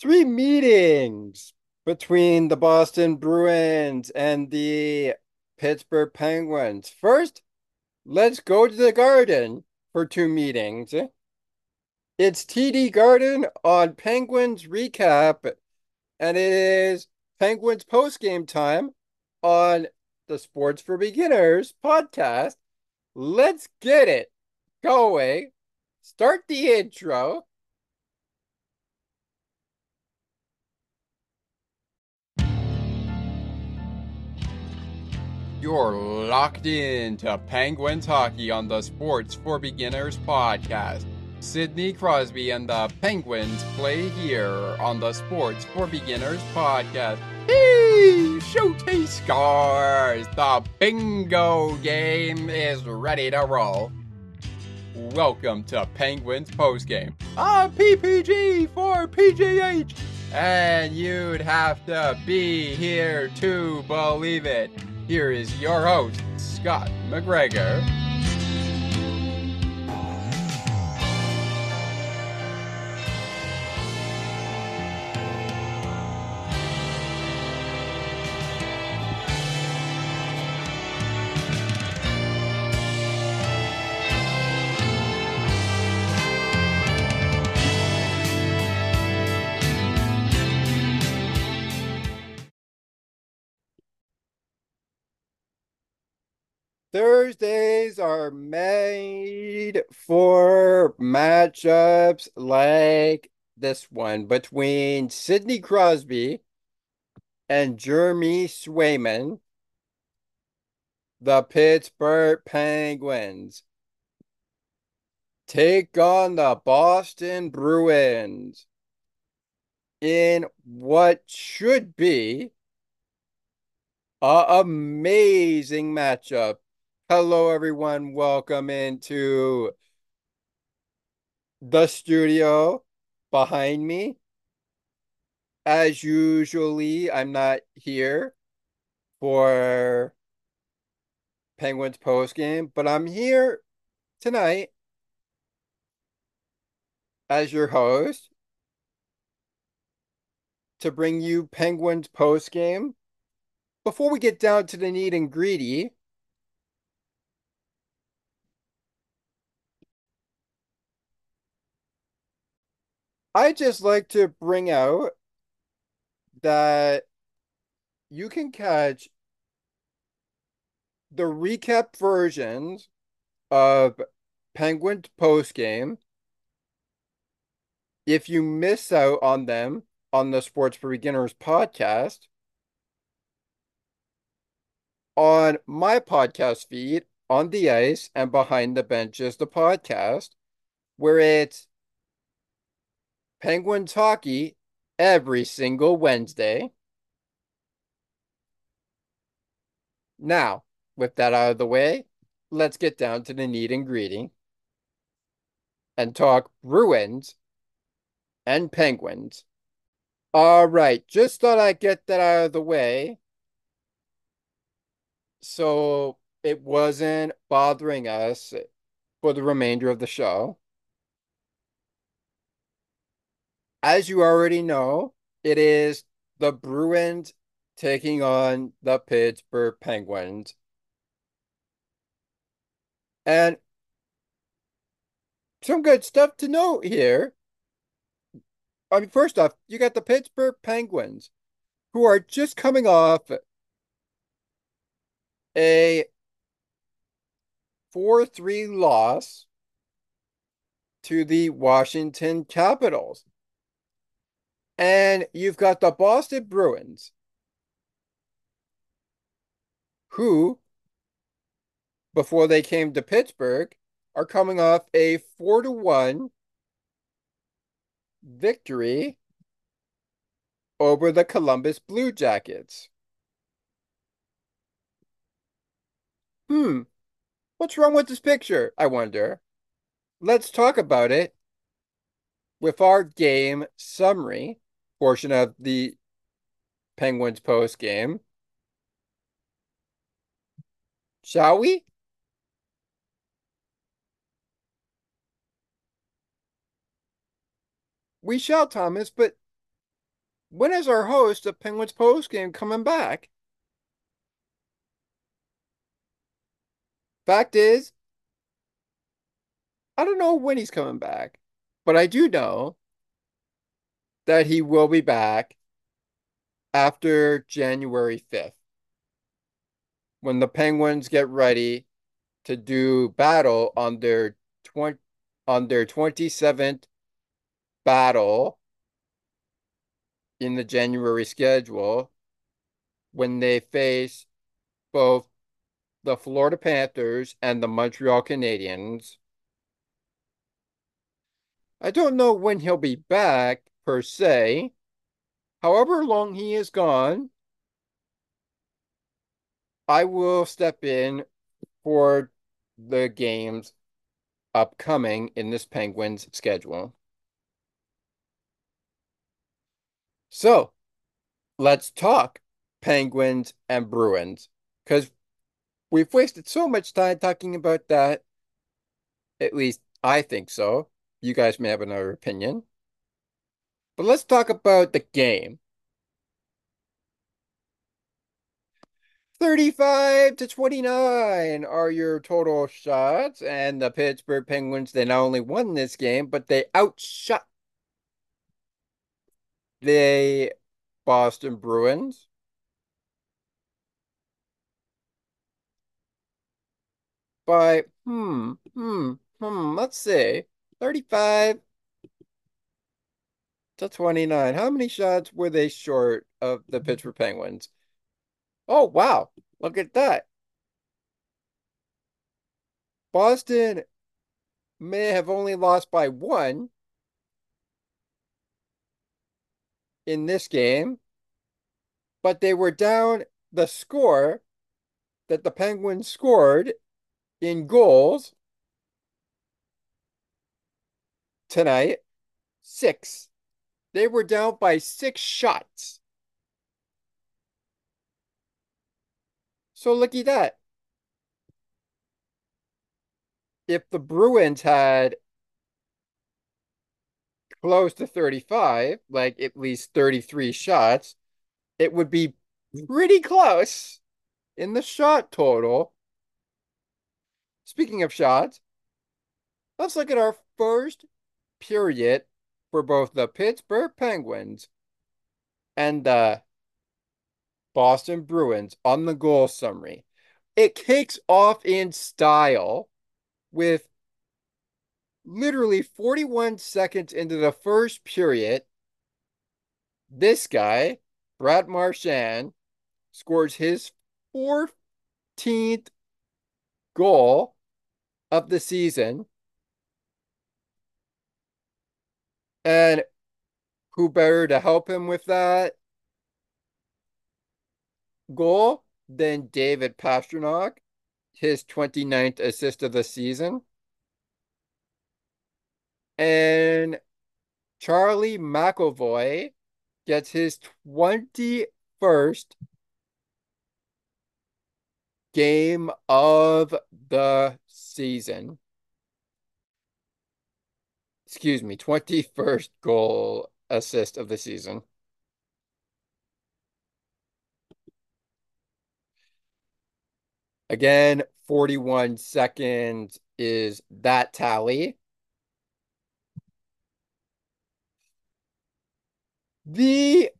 three meetings between the Boston Bruins and the Pittsburgh Penguins. First, let's go to the Garden for two meetings. It's TD Garden on Penguins recap, and it is Penguins postgame time on the Sports for Beginners podcast. Let's get it going. Start the intro. You're locked in to Penguins hockey on the Sports for Beginners podcast. Sidney Crosby and the Penguins play here on the Sports for Beginners podcast. Hey, Showcase scores! The bingo game is ready to roll. Welcome to Penguins postgame. A PPG for PGH. And you'd have to be here to believe it. Here is your host, Scott McGregor. Thursdays are made for matchups like this one between Sidney Crosby and Jeremy Swayman, the Pittsburgh Penguins. Take on the Boston Bruins in what should be an amazing matchup Hello, everyone. Welcome into the studio behind me. As usually, I'm not here for Penguins post game, but I'm here tonight as your host to bring you Penguins post game. Before we get down to the neat and greedy, I just like to bring out that you can catch the recap versions of Penguins post game if you miss out on them on the Sports for Beginners podcast on my podcast feed on the ice and behind the benches the podcast where it's Penguins Talkie every single Wednesday. Now, with that out of the way, let's get down to the neat and greedy and talk Bruins and Penguins. All right, just thought I'd get that out of the way so it wasn't bothering us for the remainder of the show. As you already know, it is the Bruins taking on the Pittsburgh Penguins. And some good stuff to note here. I mean, first off, you got the Pittsburgh Penguins, who are just coming off a 4 3 loss to the Washington Capitals. And you've got the Boston Bruins, who, before they came to Pittsburgh, are coming off a 4 to 1 victory over the Columbus Blue Jackets. Hmm, what's wrong with this picture? I wonder. Let's talk about it with our game summary portion of the Penguins post game. Shall we? We shall, Thomas, but when is our host of Penguins post game coming back? Fact is, I don't know when he's coming back, but I do know that he will be back after January 5th when the Penguins get ready to do battle on their 20 on their 27th battle in the January schedule when they face both the Florida Panthers and the Montreal Canadiens. I don't know when he'll be back per se. However long he is gone, I will step in for the games upcoming in this Penguins schedule. So let's talk Penguins and Bruins because we've wasted so much time talking about that. At least I think so. You guys may have another opinion. But let's talk about the game. 35 to 29 are your total shots. And the Pittsburgh Penguins, they not only won this game, but they outshot the Boston Bruins. By, hmm, hmm, hmm, let's see, 35 to 29. How many shots were they short of the Pittsburgh Penguins? Oh, wow. Look at that. Boston may have only lost by one in this game, but they were down the score that the Penguins scored in goals tonight six. They were down by six shots. So looky that. If the Bruins had close to 35, like at least 33 shots, it would be pretty close in the shot total. Speaking of shots, let's look at our first period for both the Pittsburgh Penguins and the Boston Bruins on the goal summary. It kicks off in style with literally 41 seconds into the first period. This guy, Brad Marchand, scores his 14th goal of the season. And who better to help him with that goal than David Pastrnak, his 29th assist of the season. And Charlie McAvoy gets his 21st game of the season. Excuse me, 21st goal assist of the season. Again, 41 seconds is that tally. The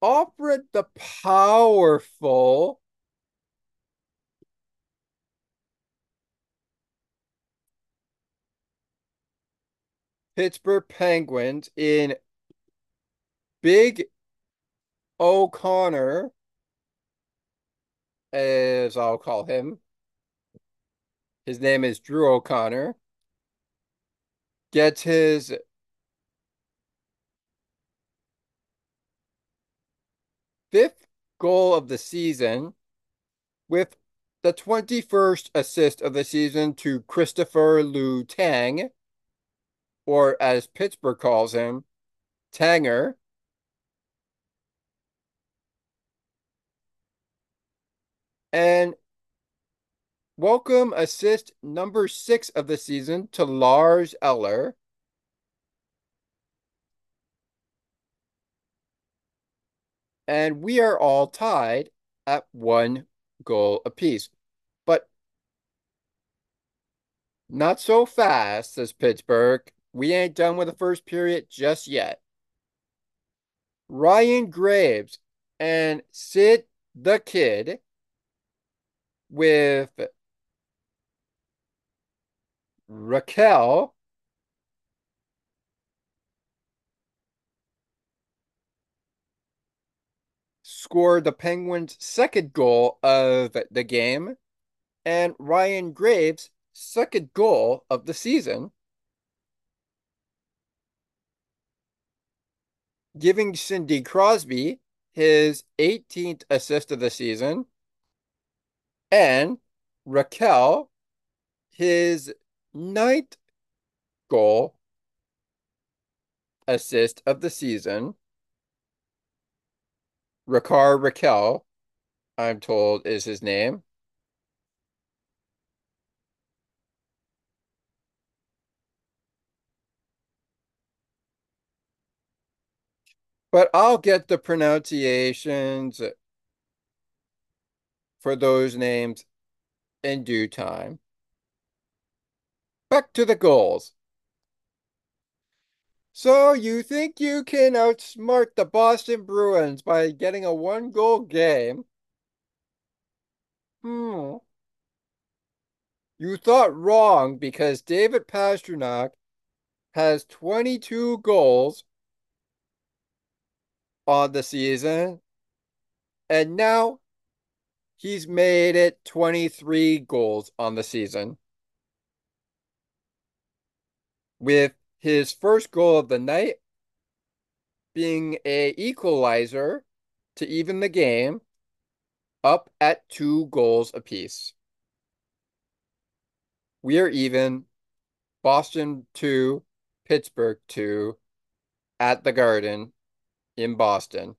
Opera the Powerful Pittsburgh Penguins in Big O'Connor as I'll call him. His name is Drew O'Connor. Gets his fifth goal of the season with the 21st assist of the season to Christopher Letang, or as Pittsburgh calls him, Tanger. And welcome assist number six of the season to Lars Eller. and we are all tied at one goal apiece. But not so fast, says Pittsburgh. We ain't done with the first period just yet. Ryan Graves and Sid the Kid with Rakell scored the Penguins' second goal of the game and Ryan Graves' second goal of the season, giving Sidney Crosby his 18th assist of the season and Rakell his ninth goal assist of the season. Rickard Rakell, I'm told, is his name. But I'll get the pronunciations for those names in due time. Back to the goals. So you think you can outsmart the Boston Bruins by getting a one-goal game? Hmm. You thought wrong because David Pastrnak has 22 goals on the season, and now he's made it 23 goals on the season. With his first goal of the night being a equalizer to even the game up at two goals apiece. We are even Boston 2, Pittsburgh 2 at the Garden in Boston.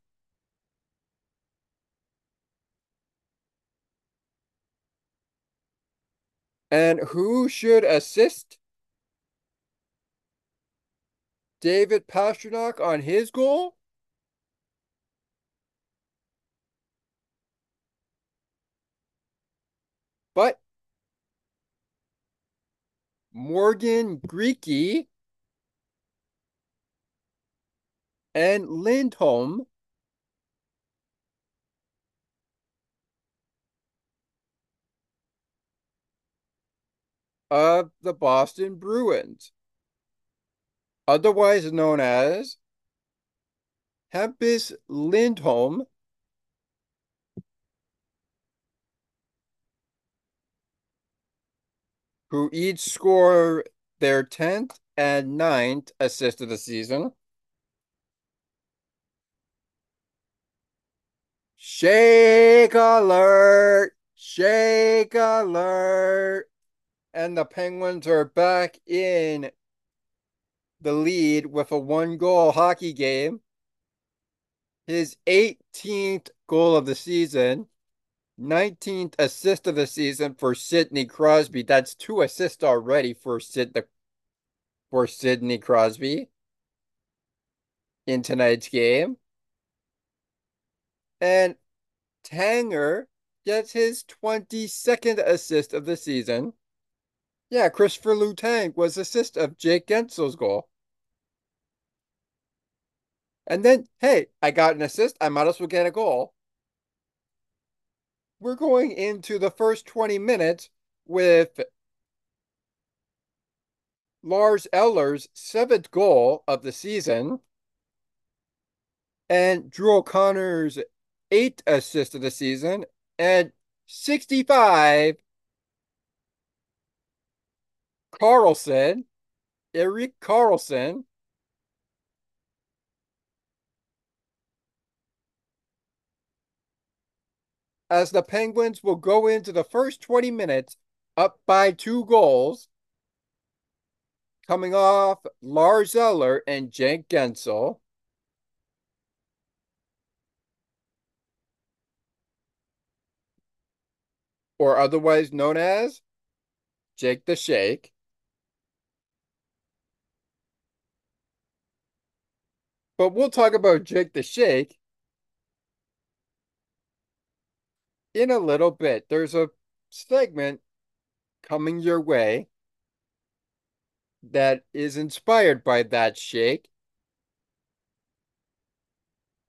And who should assist David Pastrnak on his goal? But Morgan Geekie and Lindholm of the Boston Bruins, otherwise known as Hampus Lindholm, who each score their 10th and 9th assist of the season. Shake alert! Shake alert! And the Penguins are back in the lead with a one goal hockey game. His 18th goal of the season, 19th assist of the season for Sidney Crosby. That's two assists already for Sid for Sidney Crosby in tonight's game. And Tanger gets his 22nd assist of the season. Yeah, Christopher Letang was assist of Jake Guentzel's goal. And then, hey, I got an assist. I might as well get a goal. We're going into the first 20 minutes with Lars Eller's seventh goal of the season and Drew O'Connor's eight assists of the season, and 65 Carlson, Erik Karlsson. As the Penguins will go into the first 20 minutes up by two goals, coming off Lars Eller and Jake Guentzel. Or otherwise known as Jake the Shake. But we'll talk about Jake the Shake in a little bit. There's a segment coming your way that is inspired by that shake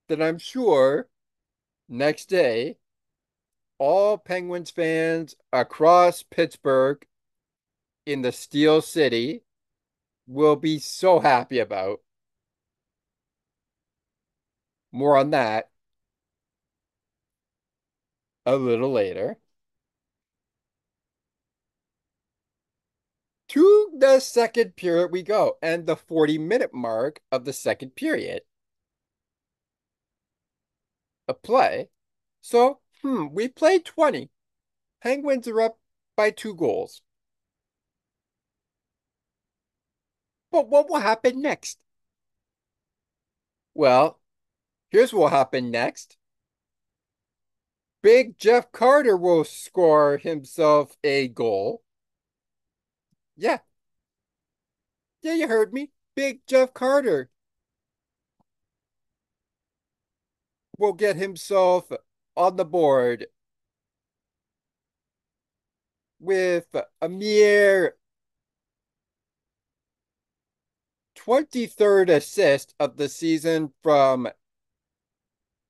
that I'm sure next day all Penguins fans across Pittsburgh in the Steel City will be so happy about. More on that a little later. To the second period we go, and the 40 minute mark of the second period. A play. So, hmm, we played 20. Penguins are up by two goals. But what will happen next? Well, here's what will happen next. Big Jeff Carter will score himself a goal. Yeah. Yeah, you heard me. Big Jeff Carter will get himself on the board with a mere 23rd assist of the season from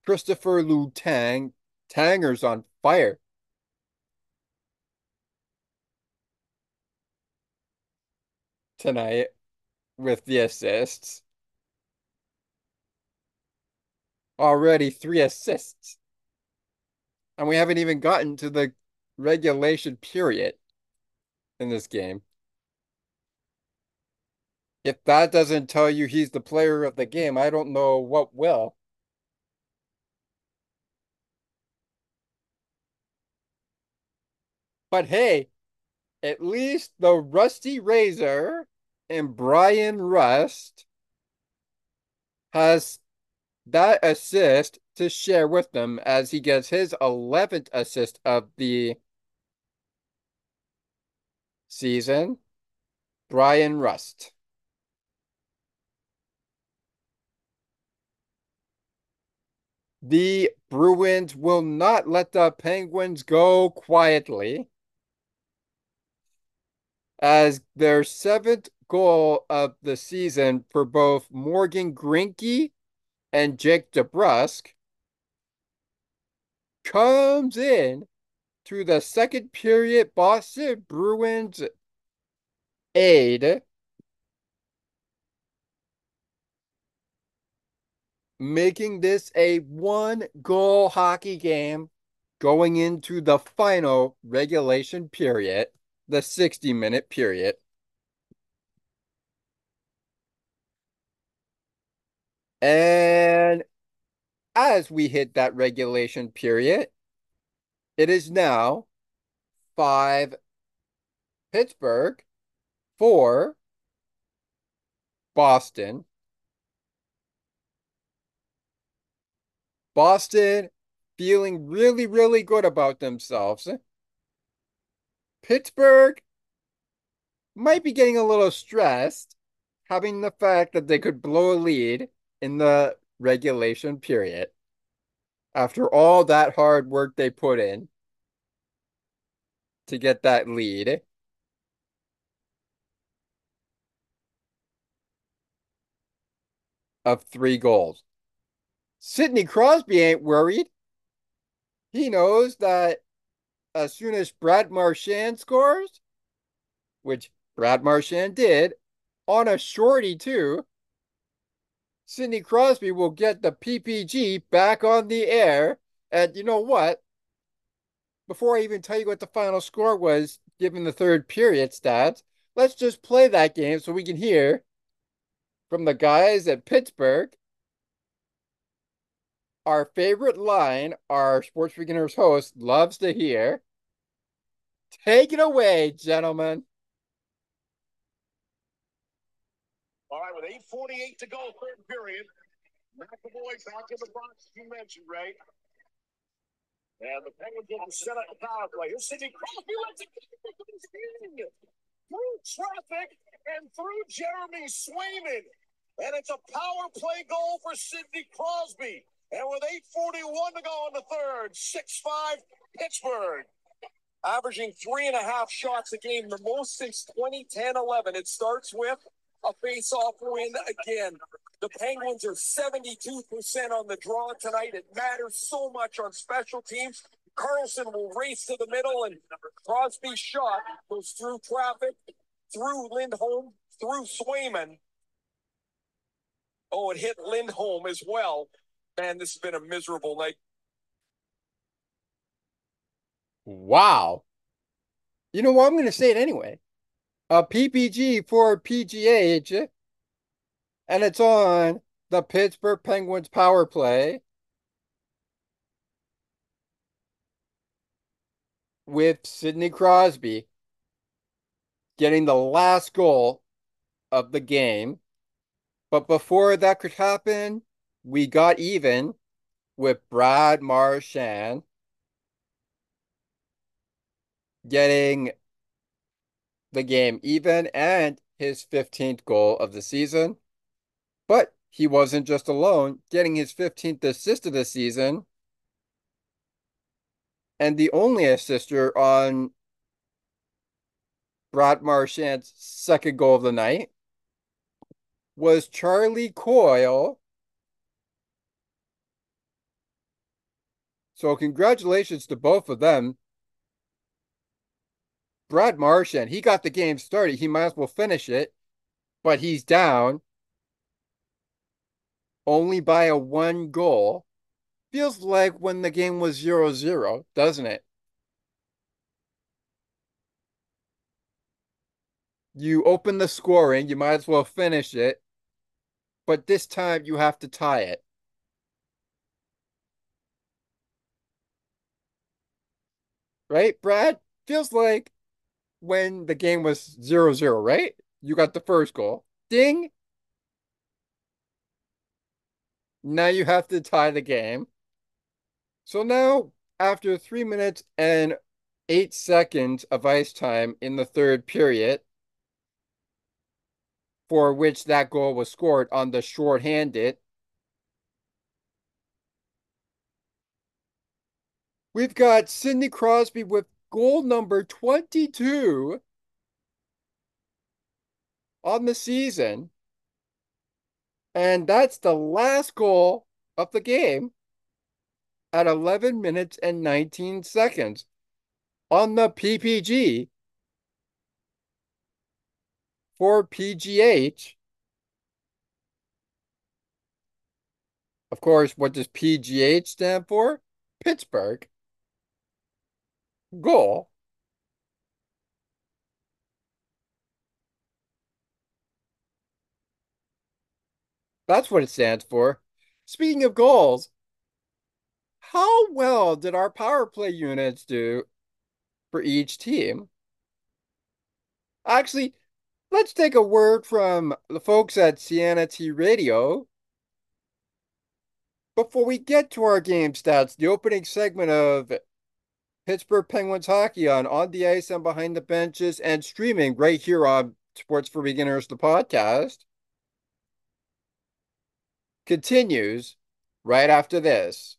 Christopher Letang. Tanger's on fire. Tonight with the assists. Already three assists. And we haven't even gotten to the regulation period in this game. If that doesn't tell you he's the player of the game, I don't know what will. But hey, at least the Rusty Razor and Bryan Rust has that assist to share with them as he gets his 11th assist of the season. Bryan Rust. The Bruins will not let the Penguins go quietly as their seventh goal of the season for both Morgan Grinke and Jake DeBrusk comes in to the second period Boston Bruins aid making this a one goal hockey game going into the final regulation period, the 60 minute period. And as we hit that regulation period, it is now five Pittsburgh, four Boston, Boston feeling really, really good about themselves. Pittsburgh might be getting a little stressed, having the fact that they could blow a lead in the regulation period after all that hard work they put in to get that lead. Of three goals. Sidney Crosby ain't worried. He knows that as soon as Brad Marchand scores, which Brad Marchand did on a shorty too, Sidney Crosby will get the PPG back on the air. And you know what? Before I even tell you what the final score was, given the third period stats, let's just play that game so we can hear from the guys at Pittsburgh our favorite line our Sports Beginners host loves to hear. Take it away, gentlemen. All right, with 8.48 to go, third period. McAvoy back in the box, you mentioned, Ray. And the Penguins will set up the power play. Here's Sidney Crosby. Let's through traffic and through Jeremy Swayman. And it's a power play goal for Sidney Crosby. And with 8.41 to go in the third, 6-5, Pittsburgh, averaging three and a half shots a game, the most since 2010 11. It starts with a face-off win again. The Penguins are 72% on the draw tonight. It matters so much on special teams. Karlsson will race to the middle, and Crosby's shot goes through traffic, through Lindholm, through Swayman. Oh, it hit Lindholm as well. Man, this has been a miserable night. Wow. You know what? I'm going to say it anyway. A PPG for PGH, and it's on the Pittsburgh Penguins power play with Sidney Crosby getting the last goal of the game. But before that could happen, we got even with Brad Marchand getting the game even and his 15th goal of the season. But he wasn't just alone, getting his 15th assist of the season and the only assister on Brad Marchand's second goal of the night was Charlie Coyle. So congratulations to both of them. Brad Marchand, he got the game started. He might as well finish it, but he's down only by a one goal. Feels like when the game was 0 0, doesn't it? You open the scoring, you might as well finish it, but this time you have to tie it. Right, Brad? Feels like when the game was 0 0, right? You got the first goal. Ding! Now you have to tie the game. So now, after three minutes and eight seconds of ice time in the third period, for which that goal was scored on the short-handed, we've got Sidney Crosby with goal number 22 on the season. And that's the last goal of the game at 11 minutes and 19 seconds on the PPG for PGH. Of course, what does PGH stand for? Pittsburgh. Goal. That's what it stands for. Speaking of goals, how well did our power play units do for each team? Actually, let's take a word from the folks at Sienna T Radio. Before we get to our game stats, the opening segment of Pittsburgh Penguins hockey on On the Ice and Behind the Benches and streaming right here on Sports for Beginners, the podcast continues right after this.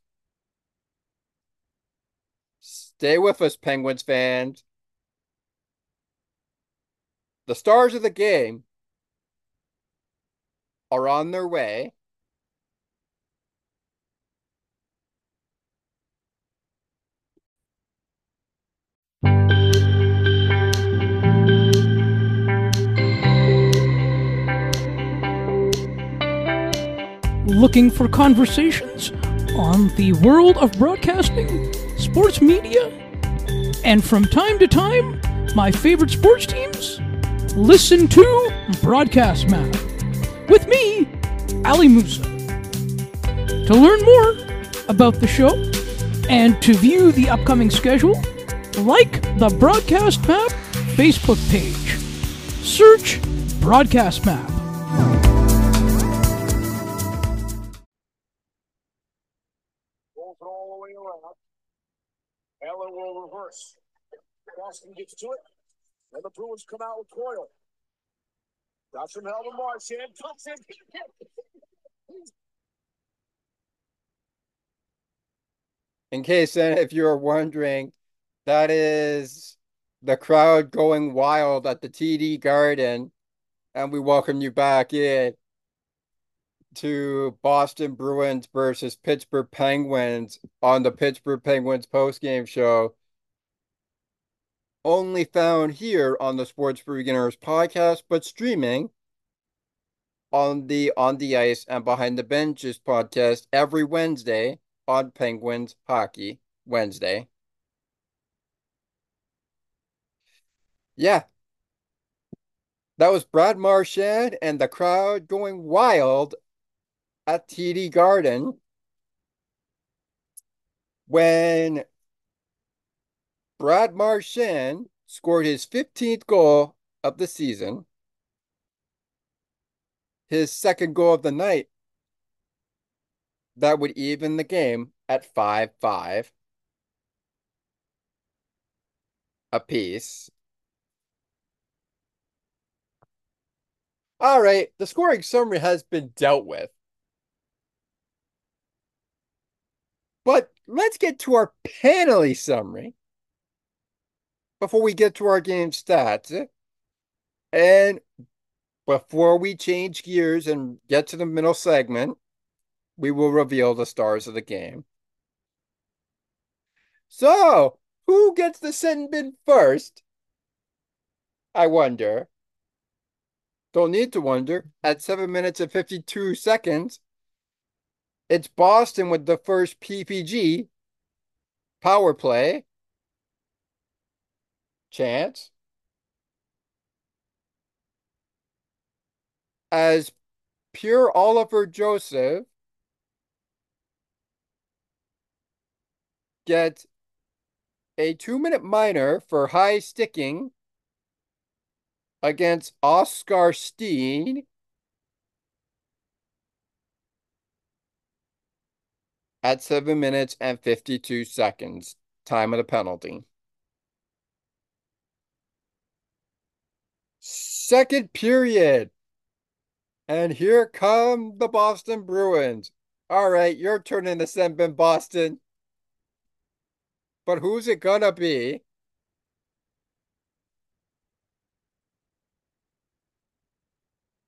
Stay with us, Penguins fans. The stars of the game are on their way. Looking for conversations on the world of broadcasting, sports media, and from time to time, my favorite sports teams? Listen to Broadcast Map with me, Ali Musa. To learn more about the show and to view the upcoming schedule, like the Broadcast Map Facebook page. Search Broadcast Map. Reverse. Boston gets to it. And the Bruins come out with Coyle. That's from Melvin Marchand. Tucks in. In case uh, if you're wondering, that is the crowd going wild at the TD Garden, and we welcome you back in to Boston Bruins versus Pittsburgh Penguins on the Pittsburgh Penguins post-game show. Only found here on the Sports for Beginners podcast, but streaming on the On the Ice and Behind the Benches podcast every Wednesday on Penguins Hockey Wednesday. Yeah. That was Brad Marchand and the crowd going wild at TD Garden when Brad Marchand scored his 15th goal of the season, his second goal of the night, that would even the game at 5 5 apiece. All right, the scoring summary has been dealt with. But let's get to our penalty summary before we get to our game stats. And before we change gears and get to the middle segment, we will reveal the stars of the game. So, who gets the sin bin first? I wonder. Don't need to wonder. At 7 minutes and 52 seconds, it's Boston with the first PPG power play chance as Pierre-Olivier Joseph gets a two minute minor for high sticking against Oskar Steen at 7 minutes and 52 seconds, time of the penalty. Second period. And here come the Boston Bruins. All right, your turn in the sin bin, Boston. But who's it gonna be?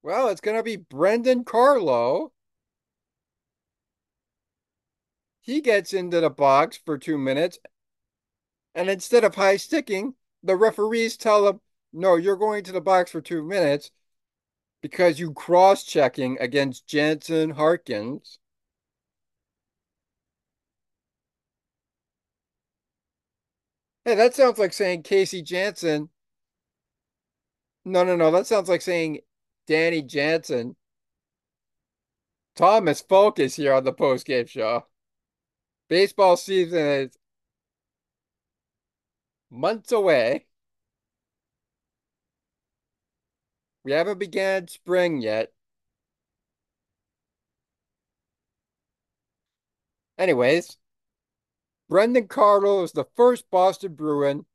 Well, it's gonna be Brandon Carlo. He gets into the box for two minutes, and instead of high sticking, the referees tell him, no, you're going to the box for two minutes because you cross checking against Jansen Harkins. Hey, that sounds like saying Casey Jansen. No, no, no. That sounds like saying Danny Jansen. Thomas Folk is here on the post game show. Baseball season is months away. We haven't began spring yet. Anyways, Brandon Carlo is the first Boston Bruin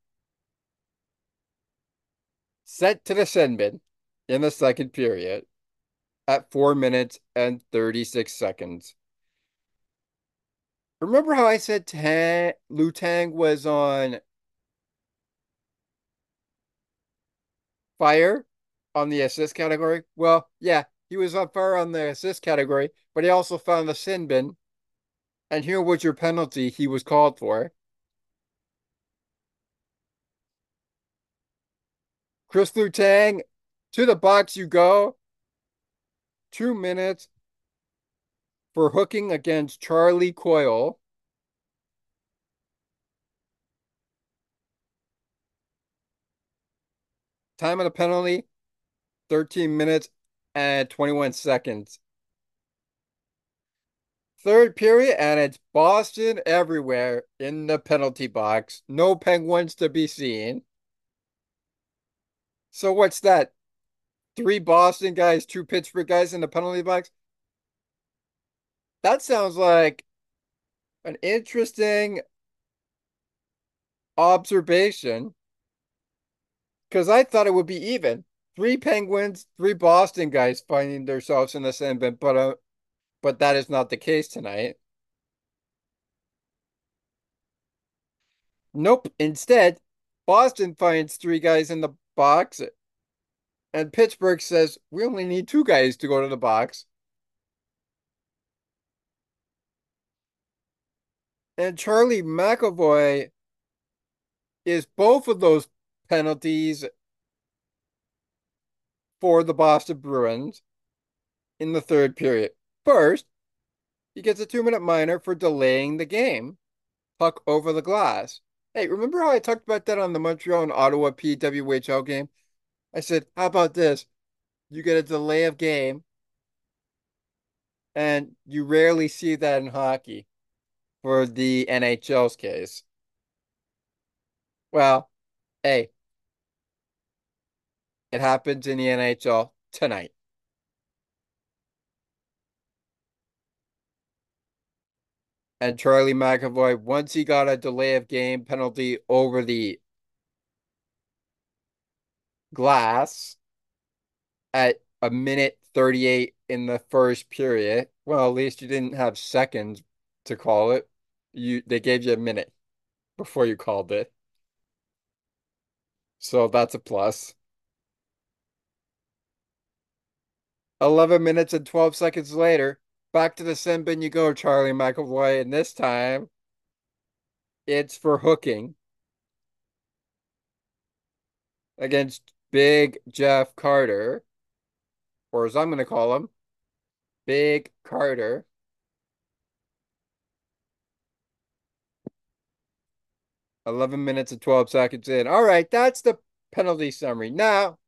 sent to the sin bin in the second period at 4 minutes and 36 seconds. Remember how I said Tang, Letang was on fire on the assist category? Well, yeah, he was up far on the assist category, but he also found the sin bin. And here was your penalty he was called for. Chris Letang, to the box you go. Two minutes for hooking against Charlie Coyle. Time of the penalty 13 minutes and 21 seconds. Third period, and it's Boston everywhere in the penalty box. No Penguins to be seen. So, what's that? Three Boston guys, two Pittsburgh guys in the penalty box? That sounds like an interesting observation because I thought it would be even. Three Penguins, three Boston guys finding themselves in the same bin, but uh, but that is not the case tonight. Nope. Instead, Boston finds three guys in the box, and Pittsburgh says we only need two guys to go to the box. And Charlie McAvoy is both of those penalties for the Boston Bruins in the third period. First, he gets a two minute minor for delaying the game. Puck over the glass. Hey, remember how I talked about that on the Montreal and Ottawa PWHL game? I said, how about this? You get a delay of game, and you rarely see that in hockey for the NHL's case. Well, hey, it happens in the NHL tonight. And Charlie McAvoy, once he got a delay of game penalty over the glass at a minute 38 in the first period. Well, at least you didn't have seconds to call it. You they gave you a minute before you called it. So that's a plus. 11 minutes and 12 seconds later, back to the sin bin you go, Charlie McAvoy, and this time it's for hooking against Big Jeff Carter, or as I'm going to call him, Big Carter. Eleven minutes and twelve seconds in. All right, that's the penalty summary. Now,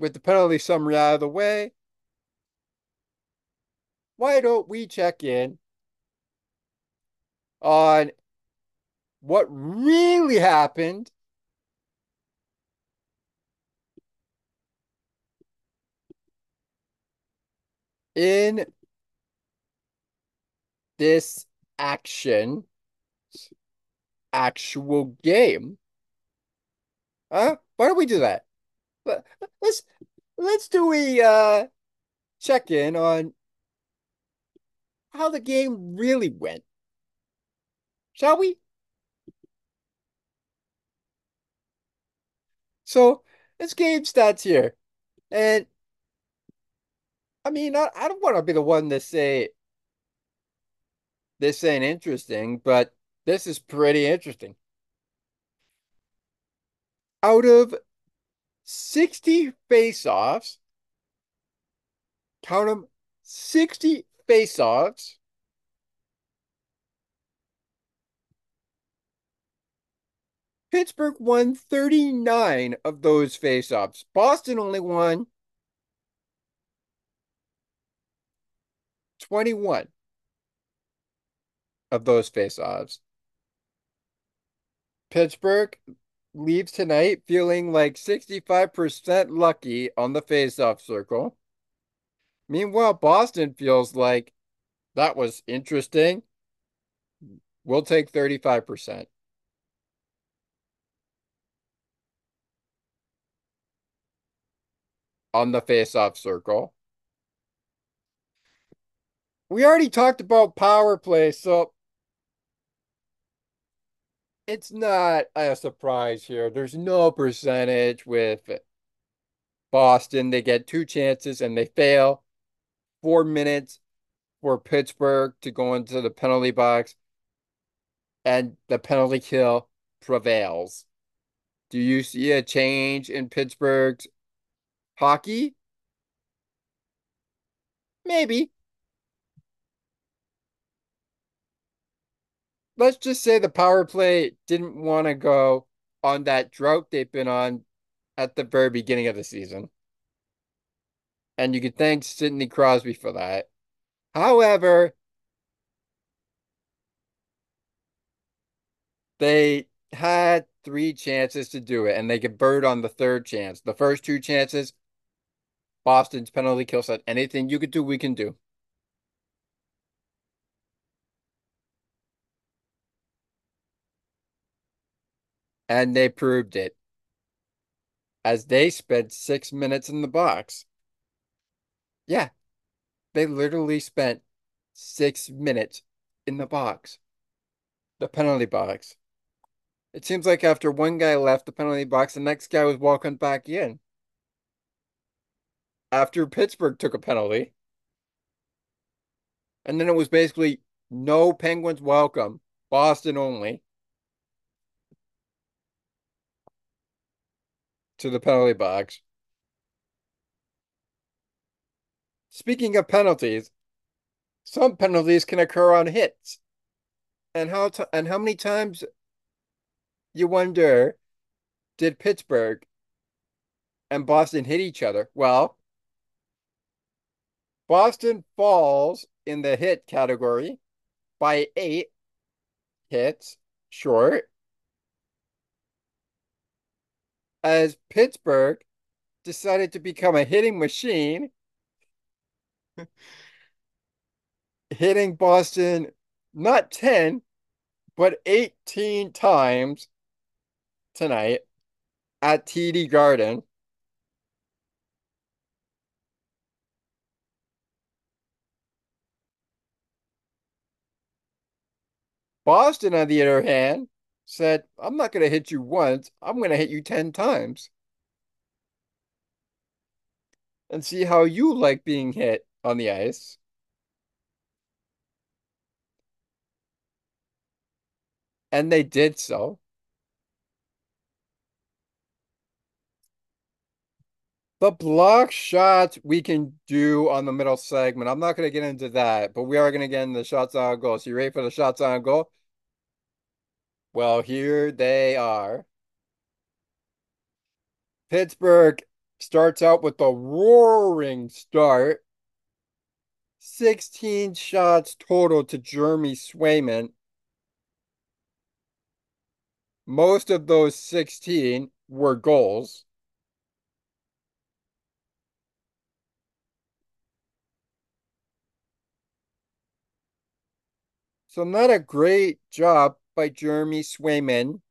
with the penalty summary out of the way, why don't we check in on what really happened in this action actual game. Huh? Why don't we do that? Let's let's do a uh check in on how the game really went. Shall we? So, it's game stats here. And I mean, I, I don't want to be the one to say this ain't interesting, but this is pretty interesting. Out of 60 face-offs, count them 60 face-offs, Pittsburgh won 39 of those face-offs. Boston only won 21 of those face-offs. Pittsburgh leaves tonight feeling like 65% lucky on the face-off circle. Meanwhile, Boston feels like that was interesting. We'll take 35%. On the face-off circle. We already talked about power play, so it's not a surprise here. There's no percentage with Boston. They get two chances and they fail. Four minutes for Pittsburgh to go into the penalty box, and the penalty kill prevails. Do you see a change in Pittsburgh's hockey? Maybe. Let's just say the power play didn't want to go on that drought they've been on at the very beginning of the season. And you could thank Sidney Crosby for that. However, they had three chances to do it, and they converted on the third chance. The first two chances, Boston's penalty kill said, anything you could do, we can do. And they proved it as they spent six minutes in the box. Yeah, they literally spent six minutes in the box, the penalty box. It seems like after one guy left the penalty box, the next guy was walking back in. After Pittsburgh took a penalty. And then it was basically no Penguins welcome, Boston only. To the penalty box. Speaking of penalties, some penalties can occur on hits. And how and how many times you wonder did Pittsburgh and Boston hit each other? Well, Boston falls in the hit category by eight hits short as Pittsburgh decided to become a hitting machine, hitting Boston not 10, but 18 times tonight at TD Garden. Boston, on the other hand, said, I'm not going to hit you once. I'm going to hit you 10 times. And see how you like being hit on the ice. And they did so. The block shots we can do on the middle segment. I'm not going to get into that, but we are going to get into the shots on goal. So you ready for the shots on goal? Well, here they are. Pittsburgh starts out with a roaring start. 16 shots total to Jeremy Swayman. Most of those 16 were goals. So not a great job by Jeremy Swayman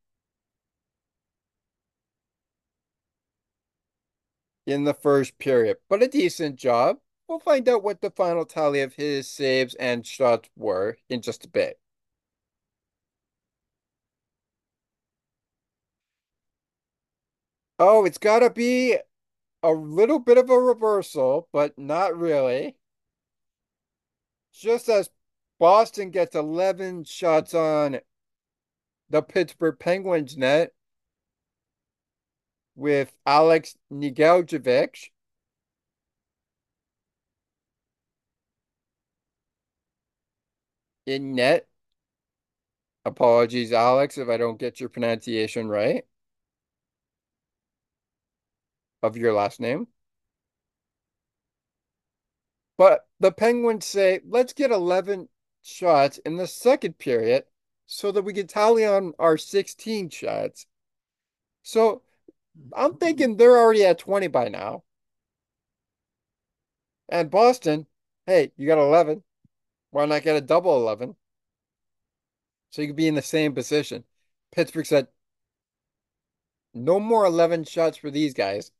in the first period, but a decent job. We'll find out what the final tally of his saves and shots were in just a bit. Oh, it's got to be a little bit of a reversal, but not really. Just as Boston gets 11 shots on the Pittsburgh Penguins net with Alex Nedeljkovic. In net. Apologies, Alex, if I don't get your pronunciation right of your last name. But the Penguins say, let's get 11 shots in the second period so that we can tally on our 16 shots. So I'm thinking they're already at 20 by now. And Boston, hey, you got 11. Why not get a double 11? So you could be in the same position. Pittsburgh said, no more 11 shots for these guys.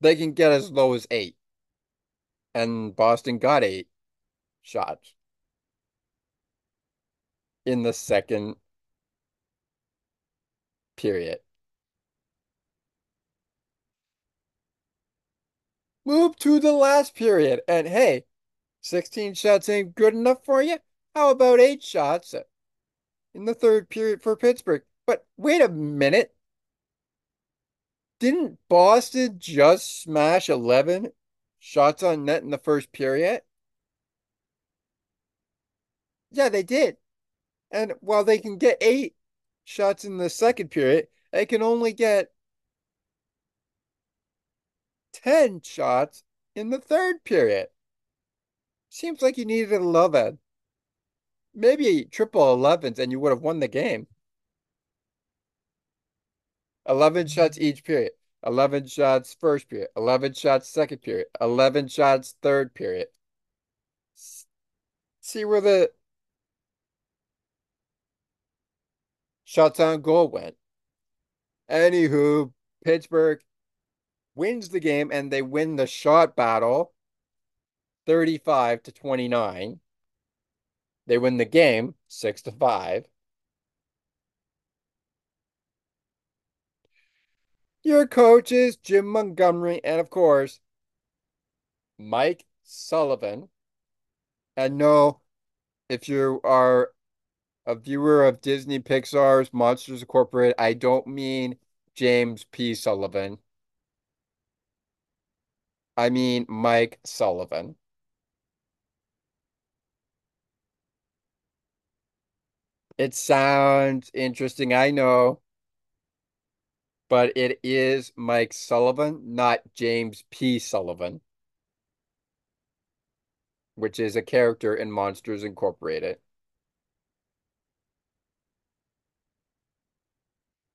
They can get as low as eight. And Boston got eight shots in the second period. Move to the last period. And hey, 16 shots ain't good enough for you? How about eight shots in the third period for Pittsburgh? But wait a minute. Didn't Boston just smash 11 shots on net in the first period? Yeah, they did. And while they can get eight shots in the second period, they can only get 10 shots in the third period. Seems like you needed a love ed. Maybe triple 11s and you would have won the game. 11 mm-hmm. shots each period. 11 shots first period. 11 shots second period. 11 shots third period. See where the shots on goal went. Anywho, Pittsburgh wins the game and they win the shot battle 35 to 29. They win the game 6 to 5. your coaches, Jim Montgomery, and of course, Mike Sullivan. And no, if you are a viewer of Disney Pixar's Monsters Incorporated, I don't mean James P. Sullivan. I mean Mike Sullivan. It sounds interesting, I know, but it is Mike Sullivan, not James P. Sullivan, which is a character in Monsters Incorporated.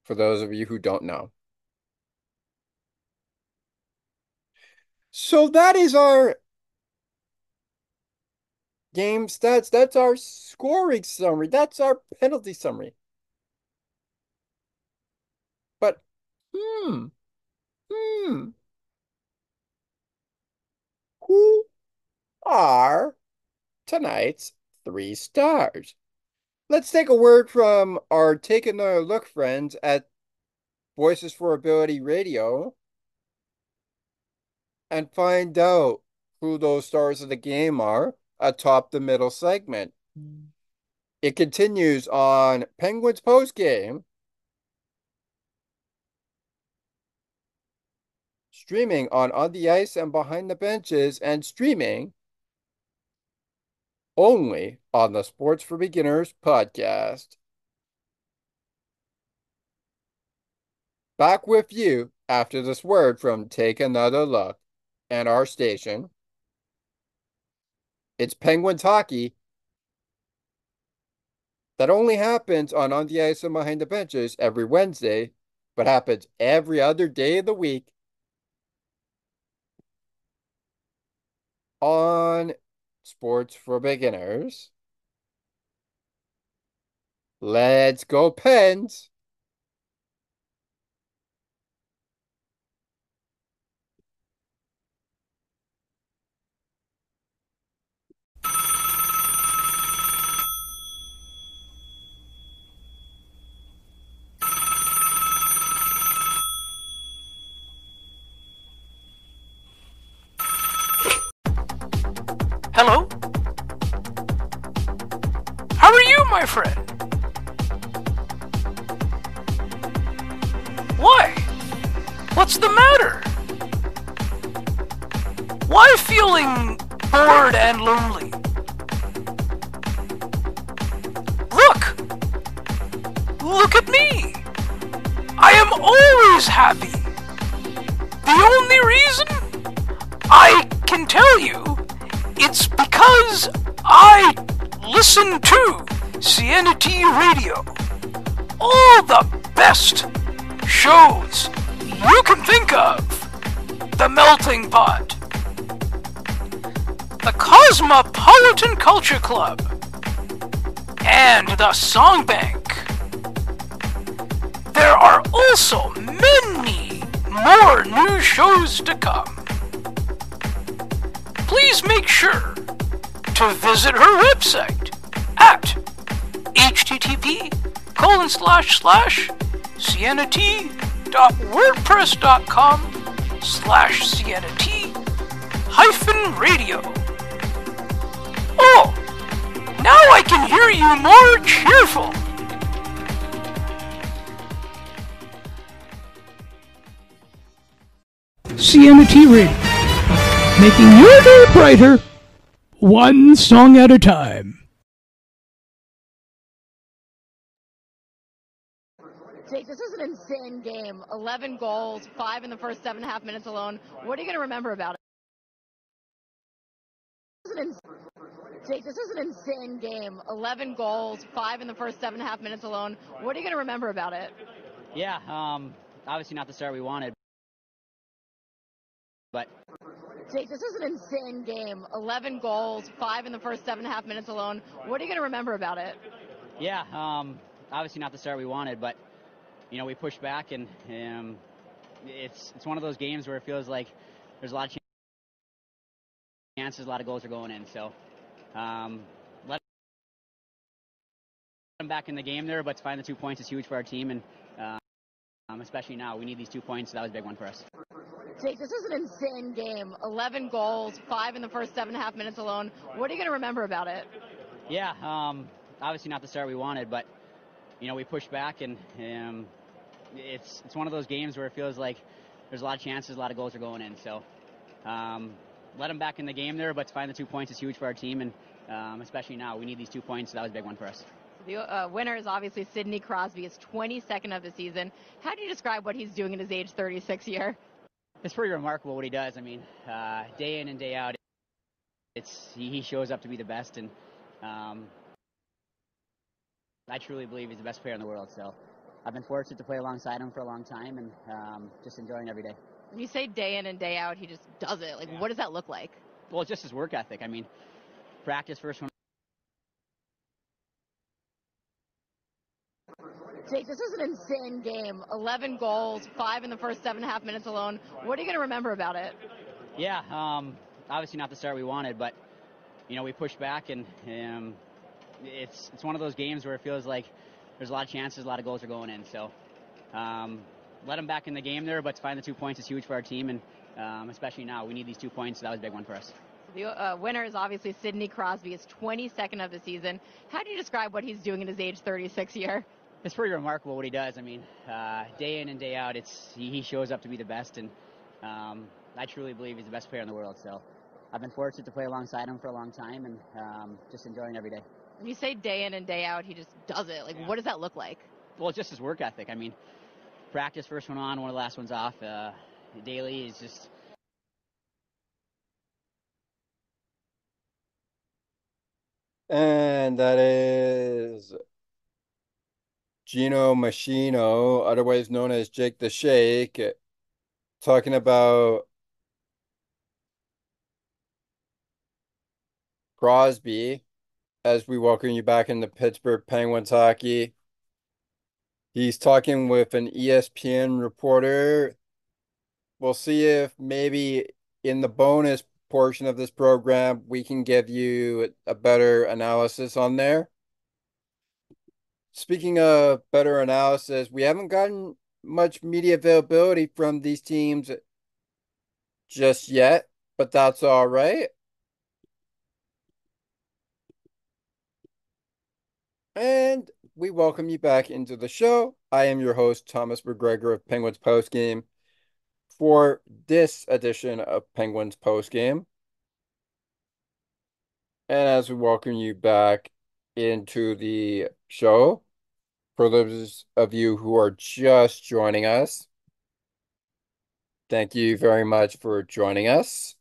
For those of you who don't know. So that is our game stats. That's our scoring summary. That's our penalty summary. But, hmm, hmm, who are tonight's three stars? Let's take a word from our Take Another Look friends at Voices for Ability Radio and find out who those stars of the game are atop the middle segment. It continues on Penguins post game. Streaming on On the Ice and Behind the Benches and streaming only on the Sports for Beginners podcast. Back with you after this word from Take Another Look and our station. It's Penguins hockey that only happens on On the Ice and Behind the Benches every Wednesday, but happens every other day of the week on Sports for Beginners. Let's go, Pens! My friend? Why? What's the matter? Why feeling bored and lonely? Look! Look at me! I am always happy! The only reason I can tell you it's because I listen to CNT Radio. All the best shows you can think of. The Melting Pot. The Cosmopolitan Culture Club. And the Song Bank. There are also many more new shows to come please make sure to visit her website at http colon slash slash wordpress.com slash cnt hyphen radio. Oh, now I can hear you more cheerful. CNT Radio making your day brighter, one song at a time. Jake, this is an insane game. 11 goals, five in the first seven and a half minutes alone. What are you going to remember about it? Jake, this is an insane game. 11 goals, five in the first seven and a half minutes alone. What are you going to remember about it? Yeah, um, obviously not the start we wanted, but Jake, this is an insane game. 11 goals, five in the first seven and a half minutes alone. What are you going to remember about it? Yeah, um, obviously not the start we wanted, but you know we pushed back, and um, it's it's one of those games where it feels like there's a lot of chances, a lot of goals are going in. So um, let them back in the game there, but to find the two points is huge for our team, and um, Um, especially now, we need these two points. So that was a big one for us. Jake, this was an insane game. 11 goals, five in the first seven and a half minutes alone. What are you going to remember about it? Yeah, um, obviously not the start we wanted, but you know we pushed back, and um, it's it's one of those games where it feels like there's a lot of chances, a lot of goals are going in. So um, let them back in the game there, but to find the two points is huge for our team, and um, especially now we need these two points. So that was a big one for us. The uh, winner is obviously Sidney Crosby, his 22nd of the season. How do you describe what he's doing in his age 36 year? It's pretty remarkable what he does. I mean, uh, day in and day out, it's he, he shows up to be the best, and um, I truly believe he's the best player in the world. So I've been fortunate to play alongside him for a long time, and um, just enjoying every day. When you say day in and day out, he just does it. Like, Yeah. what does that look like? Well, it's just his work ethic. I mean, practice first one. Jake, this was an insane game. 11 goals, five in the first seven and a half minutes alone. What are you going to remember about it? Yeah, um, obviously not the start we wanted, but you know we pushed back, and um, it's it's one of those games where it feels like there's a lot of chances, a lot of goals are going in. So um, let them back in the game there, but to find the two points is huge for our team, and um, especially now we need these two points. So that was a big one for us. The uh, winner is obviously Sidney Crosby, his 22nd of the season. How do you describe what he's doing in his age 36 year? It's pretty remarkable what he does. I mean, uh, day in and day out, it's he, he shows up to be the best, and um, I truly believe he's the best player in the world. So I've been fortunate to play alongside him for a long time, and um, just enjoying every day. When you say day in and day out, he just does it. Like, Yeah. what does that look like? Well, just his work ethic. I mean, practice first one on, one of the last ones off. Uh, daily is just And that is Gino Machino, otherwise known as Jake the Shake, talking about Crosby as we welcome you back into Pittsburgh Penguins hockey. He's talking with an ESPN reporter. We'll see if maybe in the bonus portion of this program we can give you a better analysis on there. Speaking of better analysis, we haven't gotten much media availability from these teams just yet, but that's all right. And we welcome you back into the show. I am your host, Thomas McGregor of Penguins Postgame for this edition of Penguins Postgame. And as we welcome you back into the show, for those of you who are just joining us, thank you very much for joining us.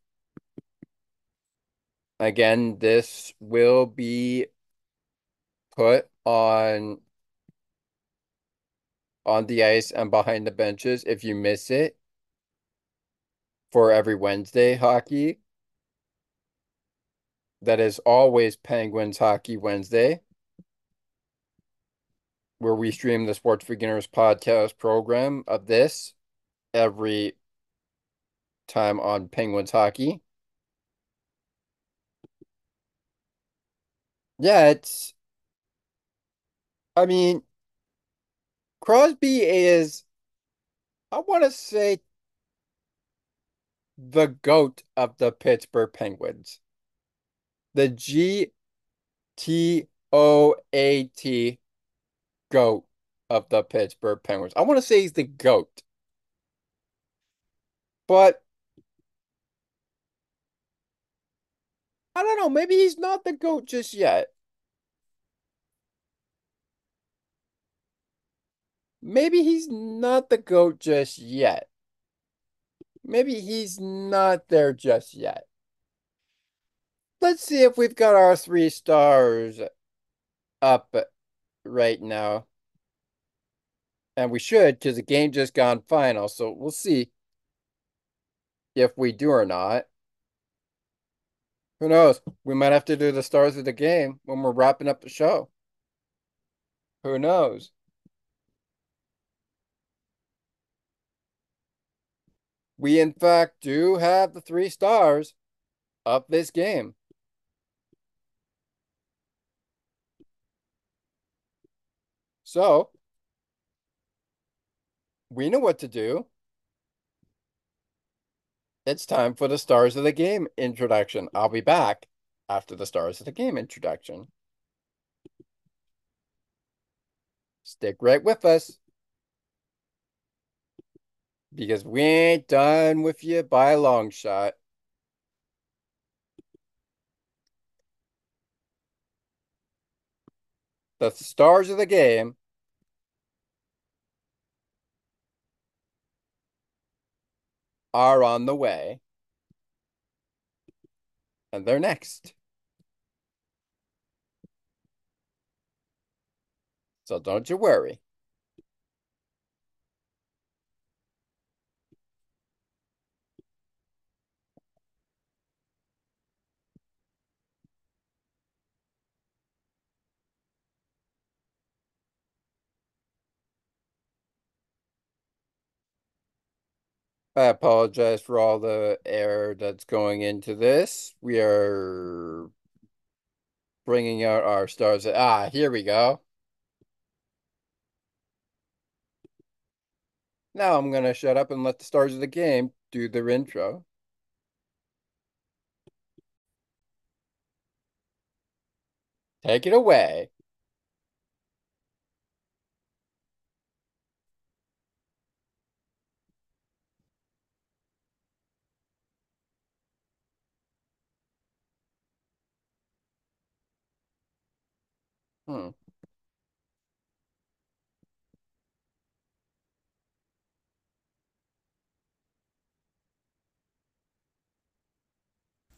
Again, this will be put on on the ice and behind the benches if you miss it for every Wednesday hockey. That is always Penguins Hockey Wednesday, where we stream the Sports Beginners podcast program of this every time on Penguins Hockey. Yeah, it's I mean, Crosby is, I want to say, the GOAT of the Pittsburgh Penguins. The G T O A T GOAT of the Pittsburgh Penguins. I want to say he's the GOAT. But I don't know, maybe he's not the GOAT just yet. Maybe he's not the GOAT just yet. Maybe he's not there just yet. Let's see if we've got our three stars up right now. And we should, because the game just gone final. So we'll see if we do or not. Who knows? We might have to do the stars of the game when we're wrapping up the show. Who knows? We, in fact, do have the three stars of this game. So, we know what to do. It's time for the Stars of the Game introduction. I'll be back after the Stars of the Game introduction. Stick right with us. Because we ain't done with you by a long shot. The stars of the game are on the way. And they're next. So don't you worry. I apologize for all the air that's going into this. We are bringing out our stars. Ah, here we go. Now I'm going to shut up and let the stars of the game do their intro. Take it away. Hmm.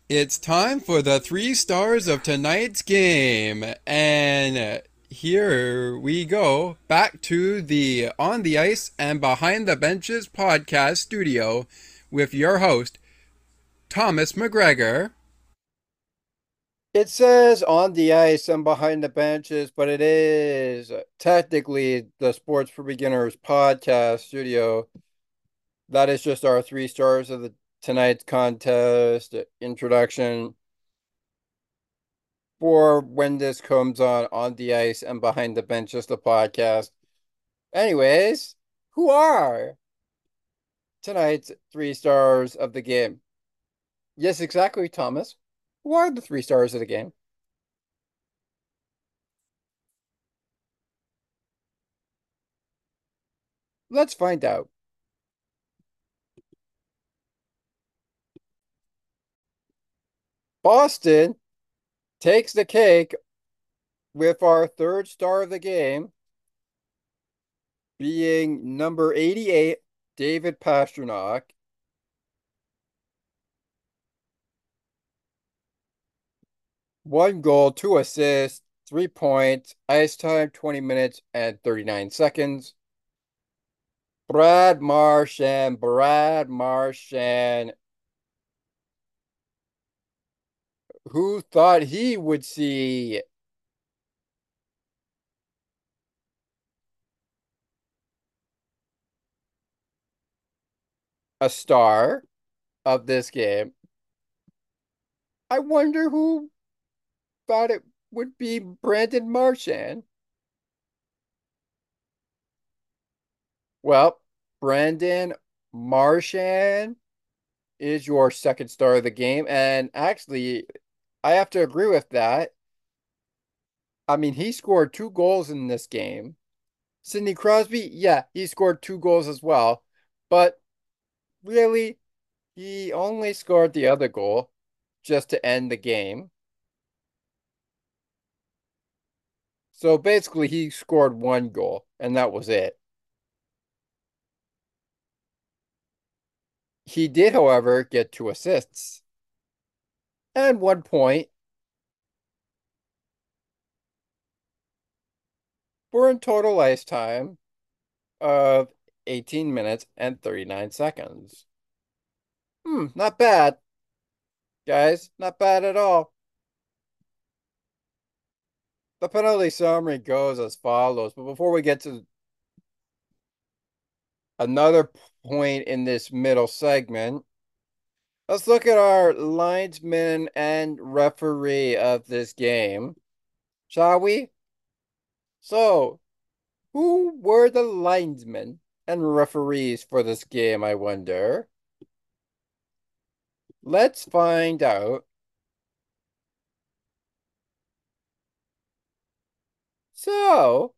It's time for the three stars of tonight's game. And here we go back to the On the Ice and Behind the Benches podcast studio with your host, Thomas McGregor. It says on the ice and behind the benches, but it is technically the Sports for Beginners podcast studio. That is just our three stars of the tonight's contest introduction for when this comes on on the ice and behind the benches the podcast. Anyways, who are tonight's three stars of the game? Yes, exactly, Thomas. Who are the three stars of the game? Let's find out. Boston takes the cake with our third star of the game being number 88, David Pastrnak. One goal, two assists, three points, ice time 20 minutes and 39 seconds. Brad Marchand, Brad Marchand. Who thought he would see a star of this game? I wonder who thought it would be Brandon Marchand. Well, Brandon Marchand is your second star of the game. And actually, I have to agree with that. I mean, he scored two goals in this game. Sidney Crosby, yeah, he scored two goals as well. But really, he only scored the other goal just to end the game. So basically, he scored one goal, and that was it. He did, however, get two assists and one point for a total ice time of 18 minutes and 39 seconds. Hmm, not bad. Guys, not bad at all. The penalty summary goes as follows, but before we get to another point in this middle segment, let's look at our linesman and referee of this game, shall we? So, who were the linesmen and referees for this game, I wonder? Let's find out. So,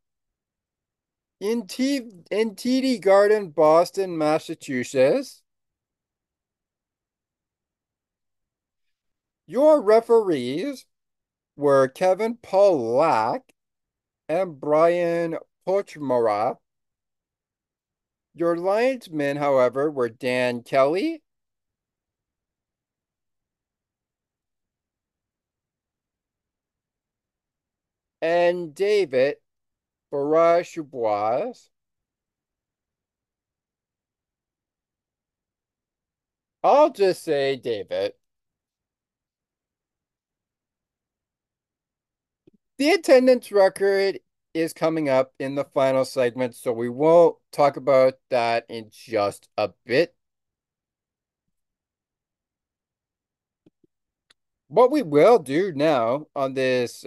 in, T in TD Garden, Boston, Massachusetts, your referees were Kevin Pollock and Brian Pochmara. Your linesmen, however, were Dan Kelly, and David Barrage-Dubois. I'll just say David. The attendance record is coming up in the final segment, so we won't talk about that in just a bit. What we will do now on this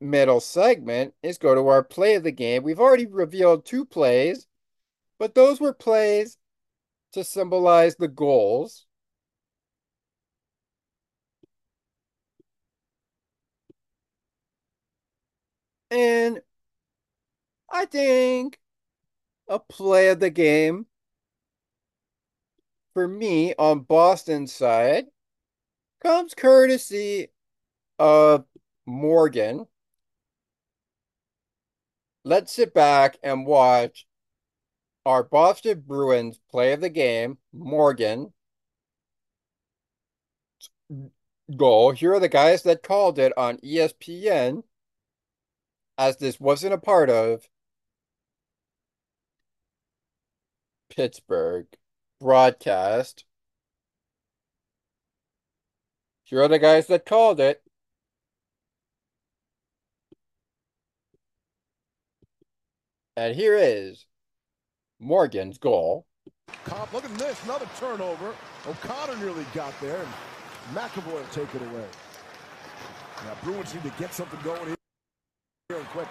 middle segment is go to our play of the game. We've already revealed two plays, but those were plays to symbolize the goals. And I think a play of the game for me on Boston's side comes courtesy of Morgan. Let's sit back and watch our Boston Bruins play of the game, Morgan. Goal. Here are the guys that called it on ESPN, as this wasn't a part of Pittsburgh broadcast. Here are the guys that called it. And here is Morgan's goal. Look at this, another turnover. O'Connor nearly got there, and McAvoy will take it away. Now, Bruins need to get something going here, here and quick.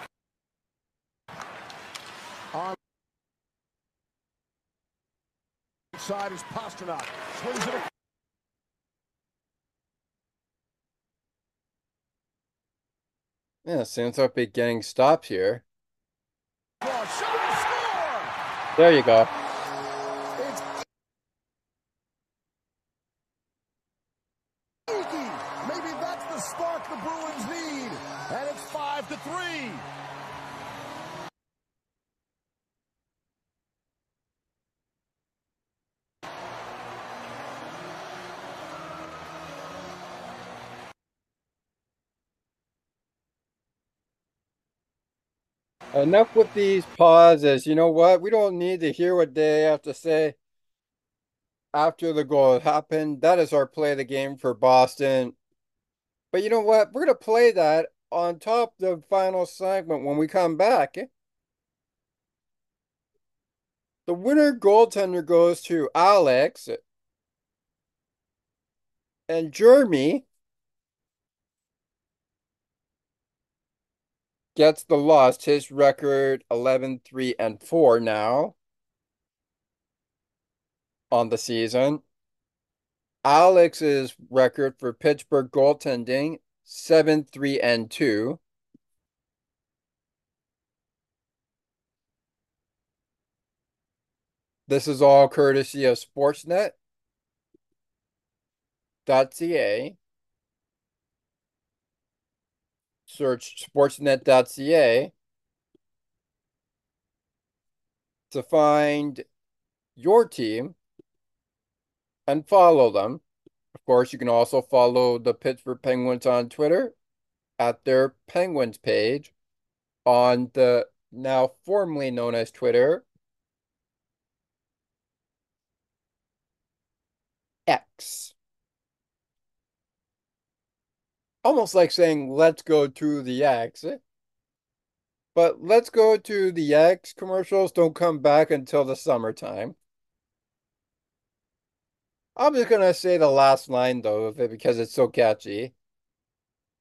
On side is Pastrnak. Swings it. Yeah, seems like we're getting stopped here. There you go. Maybe that's the spark the Bruins need. And it's five to three. Enough with these pauses. You know what? We don't need to hear what they have to say after the goal happened. That is our play of the game for Boston. But you know what? We're going to play that on top of the final segment when we come back. The winner goaltender goes to Alex and Jeremy gets the loss. His record 11 3 and 4 now on the season. Alex's record for Pittsburgh goaltending 7 3 and 2. This is all courtesy of Sportsnet.ca. search sportsnet.ca to find your team and follow them. Of course, you can also follow the Pittsburgh Penguins on Twitter at their Penguins page on the now formerly known as Twitter X. almost like saying, let's go to the X. But let's go to the X commercials don't come back until the summertime. I'm just to say the last line, though, of it because it's so catchy.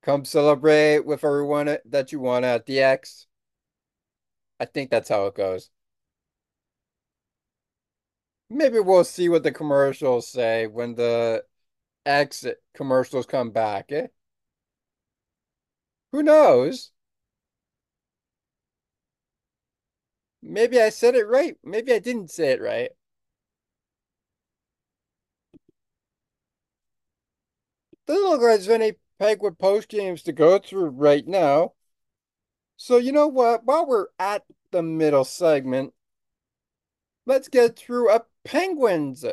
Come celebrate with everyone that you want at the X. I think that's how it goes. Maybe we'll see what the commercials say when the exit commercials come back, eh? Who knows? Maybe I said it right. Maybe I didn't say it right. Doesn't look like there's any Penguin post games to go through right now. So you know what? While we're at the middle segment, let's get through a Penguins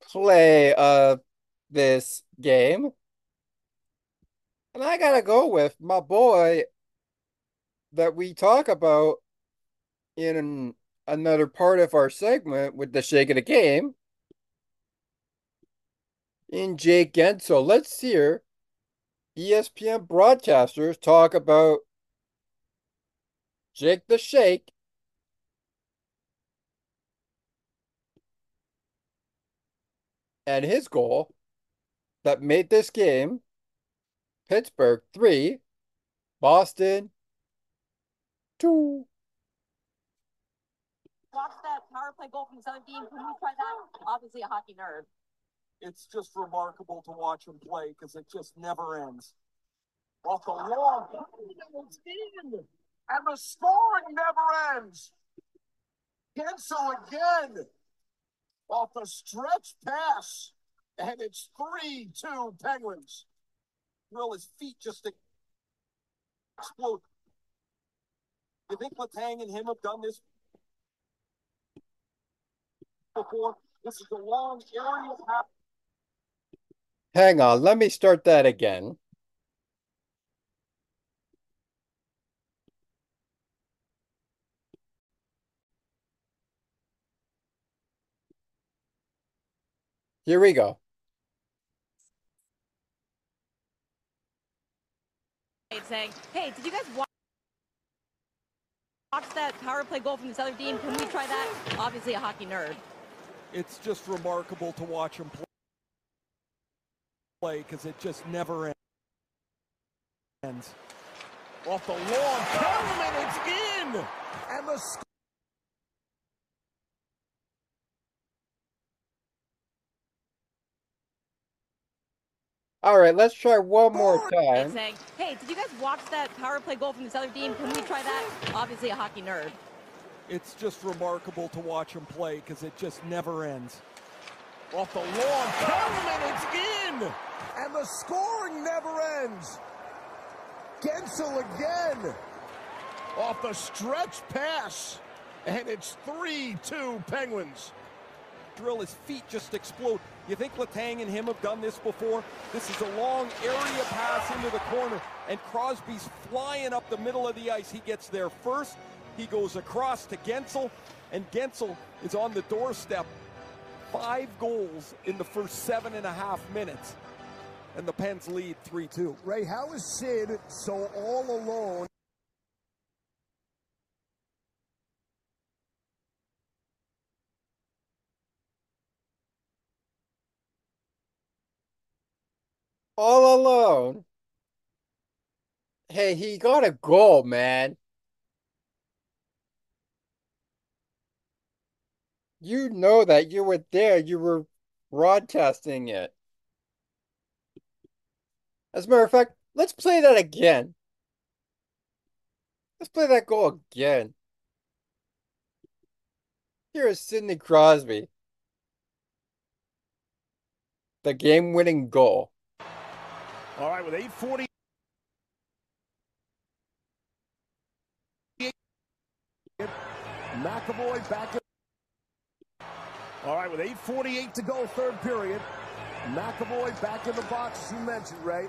play of this game. And I gotta go with my boy that we talk about in another part of our segment with the shake of the game in Jake Guentzel. Let's hear ESPN broadcasters talk about Jake the Shake and his goal that made this game Pittsburgh 3, Boston 2. Watch that power play goal from the Southern team. Can we try that? Obviously, a hockey nerd. It's just remarkable to watch him play because it just never ends. Off the long, and the scoring never ends. Guentzel again, off the stretch pass, and it's three-two Penguins. Drill his feet just explode. You think Letang and him have done this before? This is a long area. Hang on, let me start that again. Here we go. Saying, hey, did you guys watch? Watch that power play goal from this other team. Can we try that? Obviously, a hockey nerd. It's just remarkable to watch him play because it just never ends. Off the long Kellerman, it's in, and the sc- All right, let's try one more time. Saying, hey, did you guys watch that power play goal from the other team? Can we try that? Obviously, a hockey nerd. It's just remarkable to watch him play because it just never ends. Off the long Kellerman, it's in, and the scoring never ends. Guentzel again, off the stretch pass, and it's 3-2 Penguins. Drill his feet just explode. You think Letang and him have done this before? This is a long area pass into the corner, and Crosby's flying up the middle of the ice. He gets there first. He goes across to Guentzel, and Guentzel is on the doorstep. Five goals in the first seven and a half minutes, and the Pens lead 3 2. Ray, how is Sid so all alone? All alone. Hey, he got a goal, man. You know that you were there. You were broadcasting it. As a matter of fact, let's play that again. Let's play that goal again. Here is Sidney Crosby. The game-winning goal. All right, with 840. McAvoy back. In. All right, with 8.48 to go, third period. McAvoy back in the box, as you mentioned, Ray.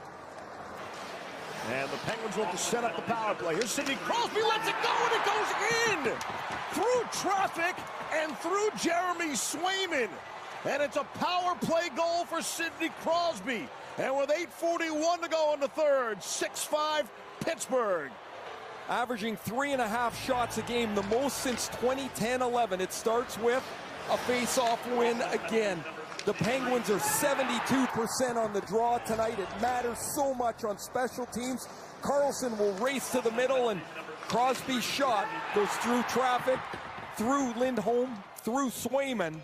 And the Penguins look to set up the power play. Here's Sidney Crosby, lets it go, and it goes in! Through traffic and through Jeremy Swayman. And it's a power play goal for Sidney Crosby. And with 8.41 to go in the third, 6-5 Pittsburgh. Averaging three and a half shots a game, the most since 2010-11. It starts with a face-off win again. The Penguins are 72% on the draw tonight. It matters so much on special teams. Karlsson will race to the middle and Crosby's shot goes through traffic, through Lindholm, through Swayman.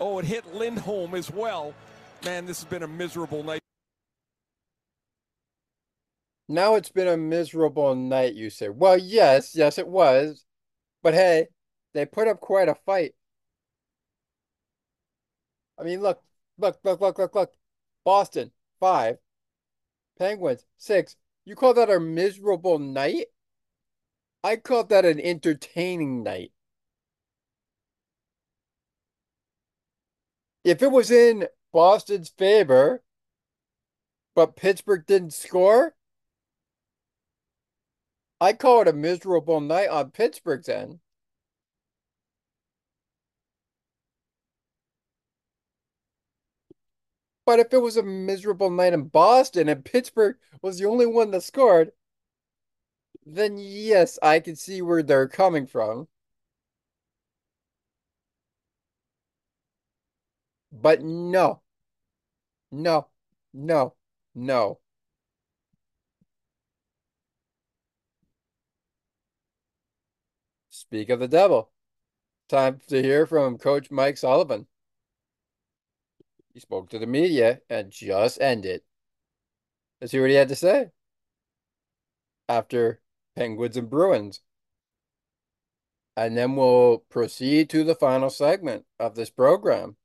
Oh, it hit Lindholm as well. Man, this has been a miserable night. Now it's been a miserable night, you say. Well, yes, yes, it was. But hey, they put up quite a fight. I mean, look, look, look, look, look, look. Boston, five. Penguins, six. You call that a miserable night? I call that an entertaining night. If it was in Boston's favor, but Pittsburgh didn't score, I call it a miserable night on Pittsburgh's end. But if it was a miserable night in Boston and Pittsburgh was the only one that scored, then yes, I can see where they're coming from. But no. No. No. No. Speak of the devil. Time to hear from Coach Mike Sullivan. He spoke to the media and just ended. Let's see what he had to say after Penguins and Bruins. And then we'll proceed to the final segment of this program.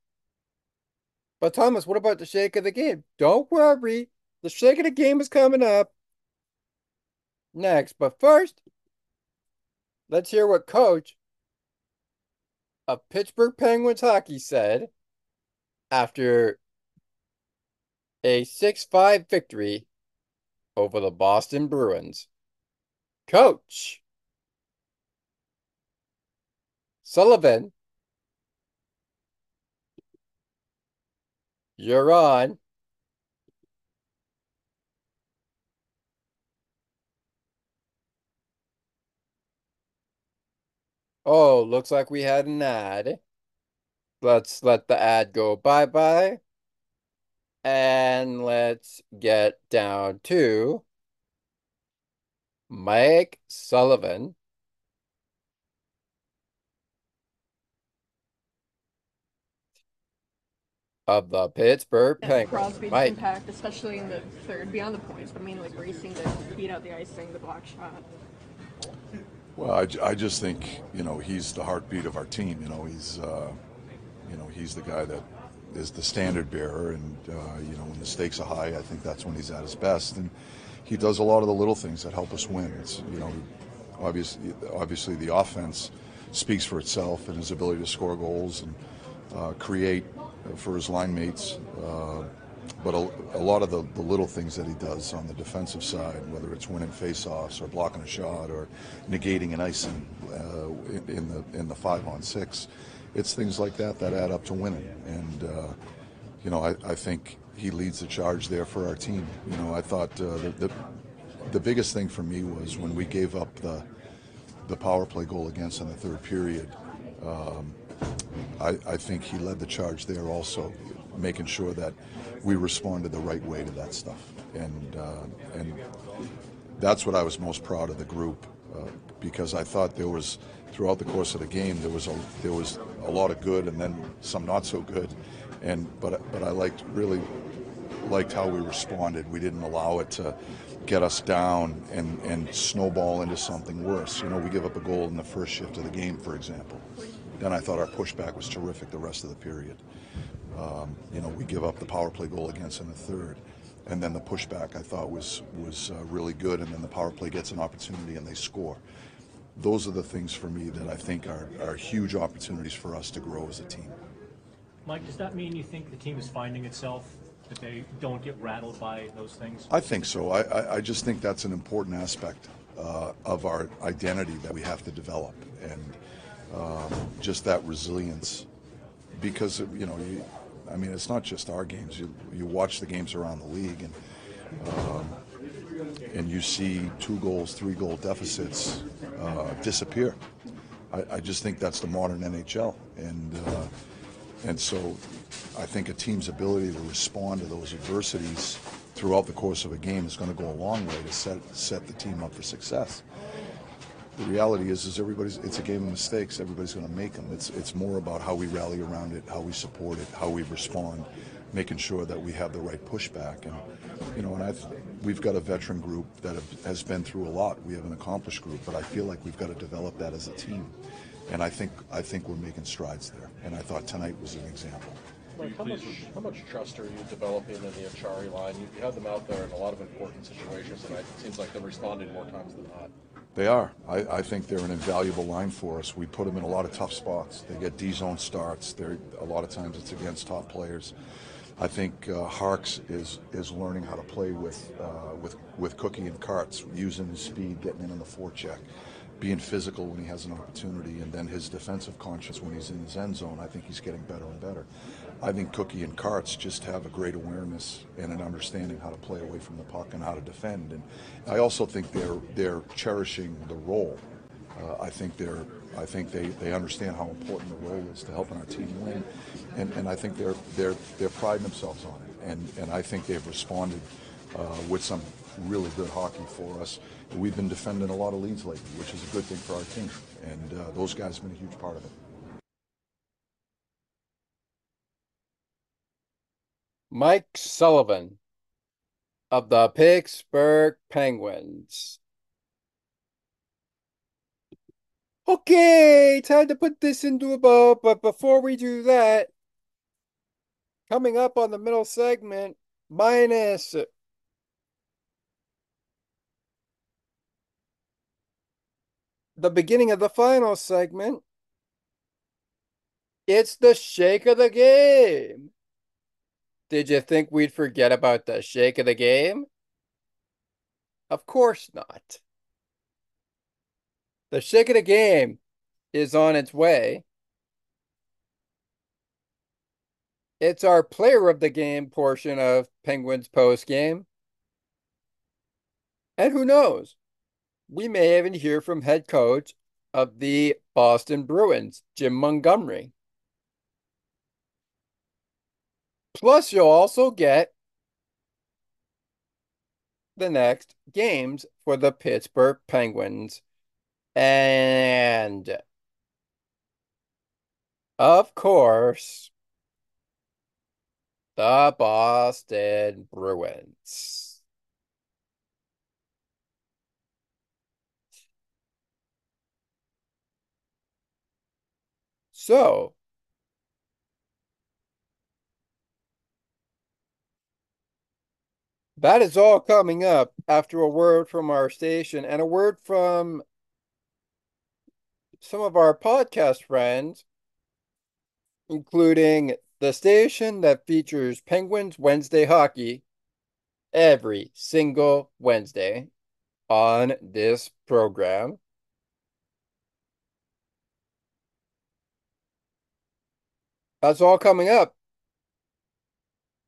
But Thomas, what about the shake of the game? Don't worry. The shake of the game is coming up next. But first, let's hear what coach of Pittsburgh Penguins hockey said after a 6 5 victory over the Boston Bruins. Coach Sullivan, you're on. Oh, looks like we had an ad. Let's let the ad go bye-bye. And let's get down to Mike Sullivan. Of the Pittsburgh Penguins. Crosby's Mike. impact, especially in the third, beyond the points, but mainly racing the beat out the icing, the block shot. Well, I, I just think you know he's the heartbeat of our team. You know he's uh, you know he's the guy that is the standard bearer, and uh, you know when the stakes are high, I think that's when he's at his best. And he does a lot of the little things that help us win. It's you know obviously obviously the offense speaks for itself and his ability to score goals and uh, create for his line mates. Uh, but a, a lot of the, the little things that he does on the defensive side, whether it's winning faceoffs or blocking a shot or negating an icing uh, in, the in the five on six, it's things like that that add up to winning. And uh, you know, I, I think he leads the charge there for our team. You know, I thought uh, the, the the biggest thing for me was when we gave up the the power play goal against in the third period. Um, I, I think he led the charge there also, making sure that we responded the right way to that stuff. And uh, and that's what I was most proud of the group uh, because I thought there was throughout the course of the game there was a there was a lot of good and then some not so good. And but but I liked really liked how we responded. We didn't allow it to get us down and, and snowball into something worse. You know, we give up a goal in the first shift of the game, for example. Then I thought our pushback was terrific the rest of the period. Um, you know, we give up the power play goal against in the third. And then the pushback I thought was was uh, really good, and then the power play gets an opportunity and they score. Those are the things for me that I think are, are huge opportunities for us to grow as a team. Mike, does that mean you think the team is finding itself, that they don't get rattled by those things? I think so. I, I, I just think that's an important aspect uh, of our identity that we have to develop, and um, just that resilience. Because you know, you, I mean, it's not just our games. You you watch the games around the league, and um, and you see two goals, three goal deficits uh, disappear. I, I just think that's the modern NHL, and uh, And so I think a team's ability to respond to those adversities throughout the course of a game is going to go a long way to set set the team up for success. The reality is, is everybody's. It's a game of mistakes. Everybody's going to make them. It's it's more about how we rally around it, how we support it, how we respond, making sure that we have the right pushback. And you know, and I've we've got a veteran group that have, has been through a lot. We have an accomplished group, but I feel like we've got to develop that as a team. And I think I think we're making strides there. And I thought tonight was an example. Mike, how much, how much trust are you developing in the Acciari line? You, you had them out there in a lot of important situations, and it seems like they're responding more times than not. They are. I, I, think they're an invaluable line for us. We put them in a lot of tough spots. They get D-zone starts. They're, a lot of times it's against top players. I think uh, Harks is is learning how to play with uh, with with Cookie and Carts, using his speed, getting in on the forecheck being physical when he has an opportunity, and then his defensive conscience when he's in his end zone. I think he's getting better and better. I think Cookie and Carts just have a great awareness and an understanding how to play away from the puck and how to defend. And I also think they're they're cherishing the role. Uh, I think they're I think they, they understand how important the role is to helping our team win, and, and I think they're they're they're priding themselves on it. And and I think they've responded uh, with some really good hockey for us. We've been defending a lot of leads lately, which is a good thing for our team, and uh, those guys have been a huge part of it. Mike Sullivan of the Pittsburgh Penguins. Okay, time to put this into a bow, but before we do that, coming up on the middle segment, minus the beginning of the final segment, it's the shake of the game. Did you think we'd forget about the shake of the game? Of course not. The shake of the game is on its way. It's our player of the game portion of Penguins post game. And who knows? we may even hear from head coach of the Boston Bruins, Jim Montgomery. Plus, you'll also get the next games for the Pittsburgh Penguins. And of course, the Boston Bruins. So, that is all coming up after a word from our station and a word from some of our podcast friends, including the station that features Penguins Wednesday hockey every single Wednesday on this program. That's all coming up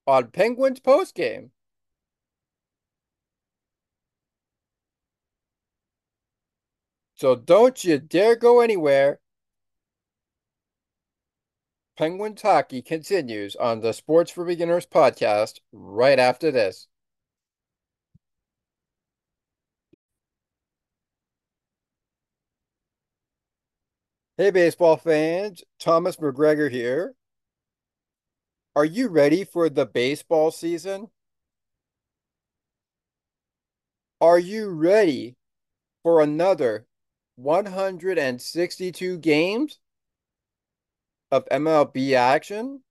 on Penguins post So don't you dare go anywhere. Penguins hockey continues on the Sports for Beginners podcast right after this. Hey, baseball fans, Thomas McGregor here. Are you ready for the baseball season? Are you ready for another 162 games of MLB action?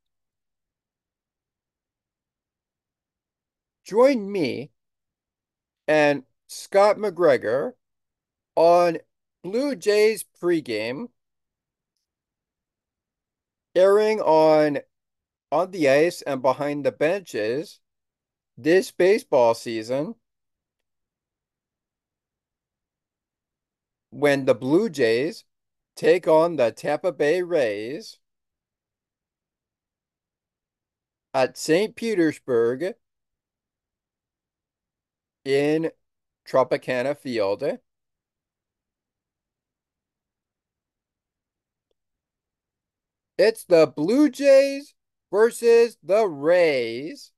Join me and Scott McGregor on Blue Jays pregame airing on on the ice and behind the benches this baseball season when the Blue Jays take on the Tampa Bay Rays at St. Petersburg in Tropicana Field. It's the Blue Jays versus the Rays.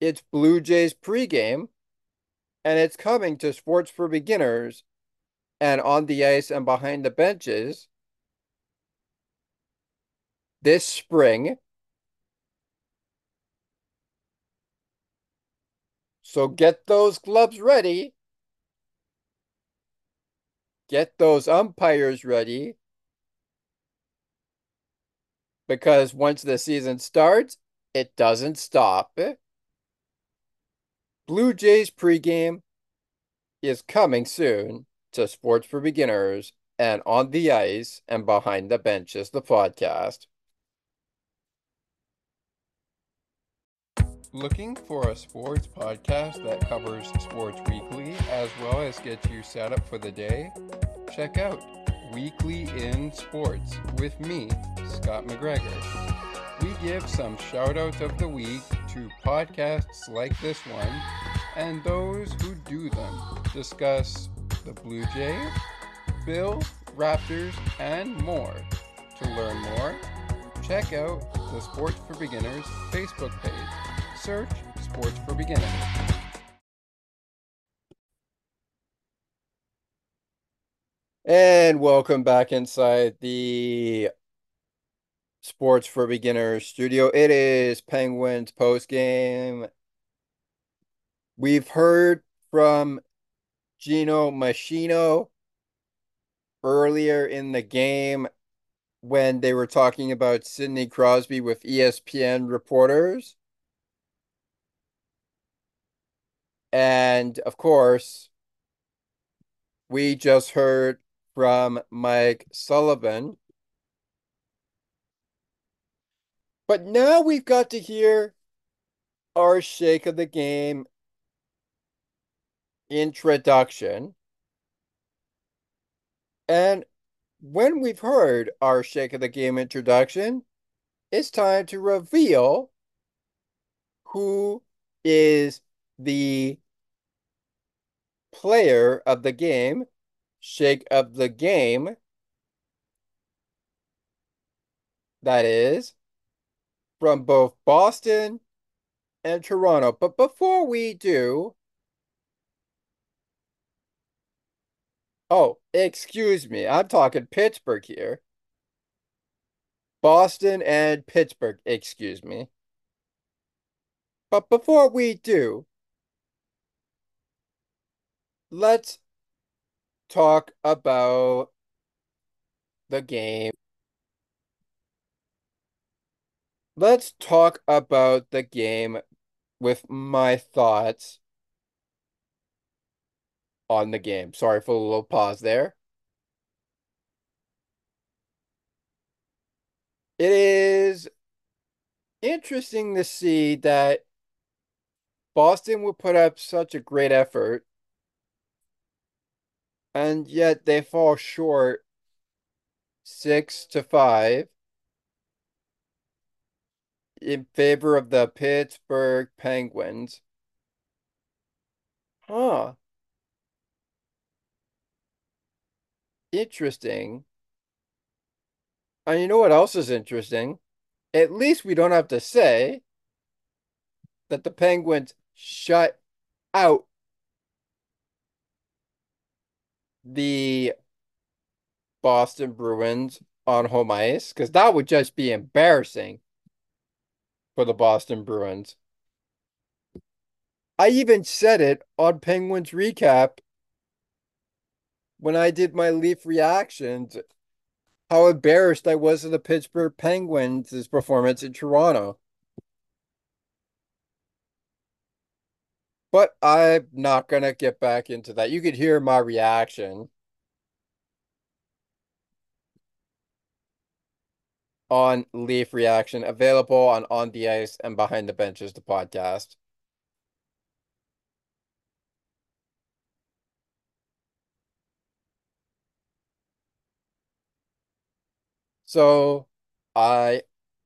It's Blue Jays pregame, and it's coming to Sports for Beginners and on the ice and behind the benches this spring. So get those gloves ready. Get those umpires ready. Because once the season starts, it doesn't stop. Blue Jays pregame is coming soon to Sports for Beginners and On the Ice and Behind the Benches, the podcast. Looking for a sports podcast that covers sports weekly as well as gets you set up for the day? Check out Weekly in Sports with me, Scott McGregor. We give some shout outs of the week to podcasts like this one and those who do them. Discuss the Blue Jays, Bills, Raptors, and more. To learn more, check out the Sports for Beginners Facebook page. Search Sports for Beginners. And welcome back inside the Sports for Beginners studio. It is Penguins post game. We've heard from Gino Machino earlier in the game when they were talking about Sidney Crosby with ESPN reporters. And of course, we just heard from Mike Sullivan. But now we've got to hear our shake of the game introduction. And when we've heard our shake of the game introduction, it's time to reveal who is the player of the game, shake of the game. That is from both Boston and Toronto. But before we do, oh, excuse me, I'm talking Pittsburgh here. Boston and Pittsburgh, excuse me. But before we do, let's talk about the game. Let's talk about the game with my thoughts on the game. Sorry for a little pause there. It is interesting to see that Boston would put up such a great effort and yet they fall short six to five in favor of the Pittsburgh Penguins. Huh. Interesting. And you know what else is interesting? At least we don't have to say that the Penguins shut out the Boston Bruins on home ice because that would just be embarrassing for the Boston Bruins. I even said it on Penguins Recap when I did my Leaf reactions how embarrassed I was of the Pittsburgh Penguins' performance in Toronto. But I'm not going to get back into that. You could hear my reaction on Leaf Reaction, available on On the Ice and Behind the Benches, the podcast. So I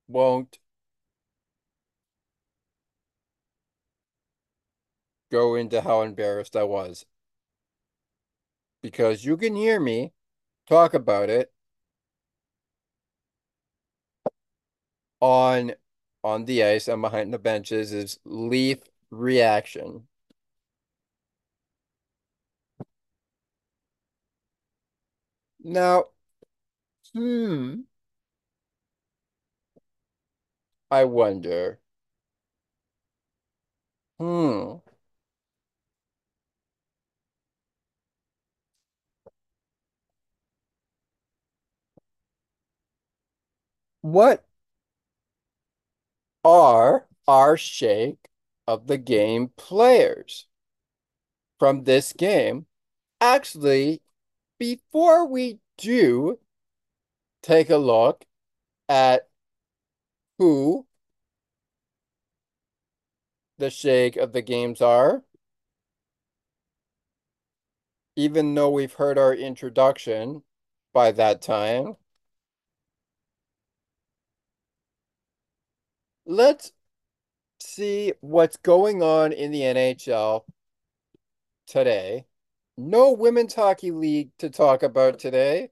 won't go into how embarrassed I was. Because you can hear me talk about it on on the ice and behind the benches is Leaf reaction. Now, hmm, I wonder. Hmm. What are our shake of the game players from this game? Actually, before we do take a look at who the shake of the games are, even though we've heard our introduction by that time, let's see what's going on in the NHL today. No women's hockey league to talk about today,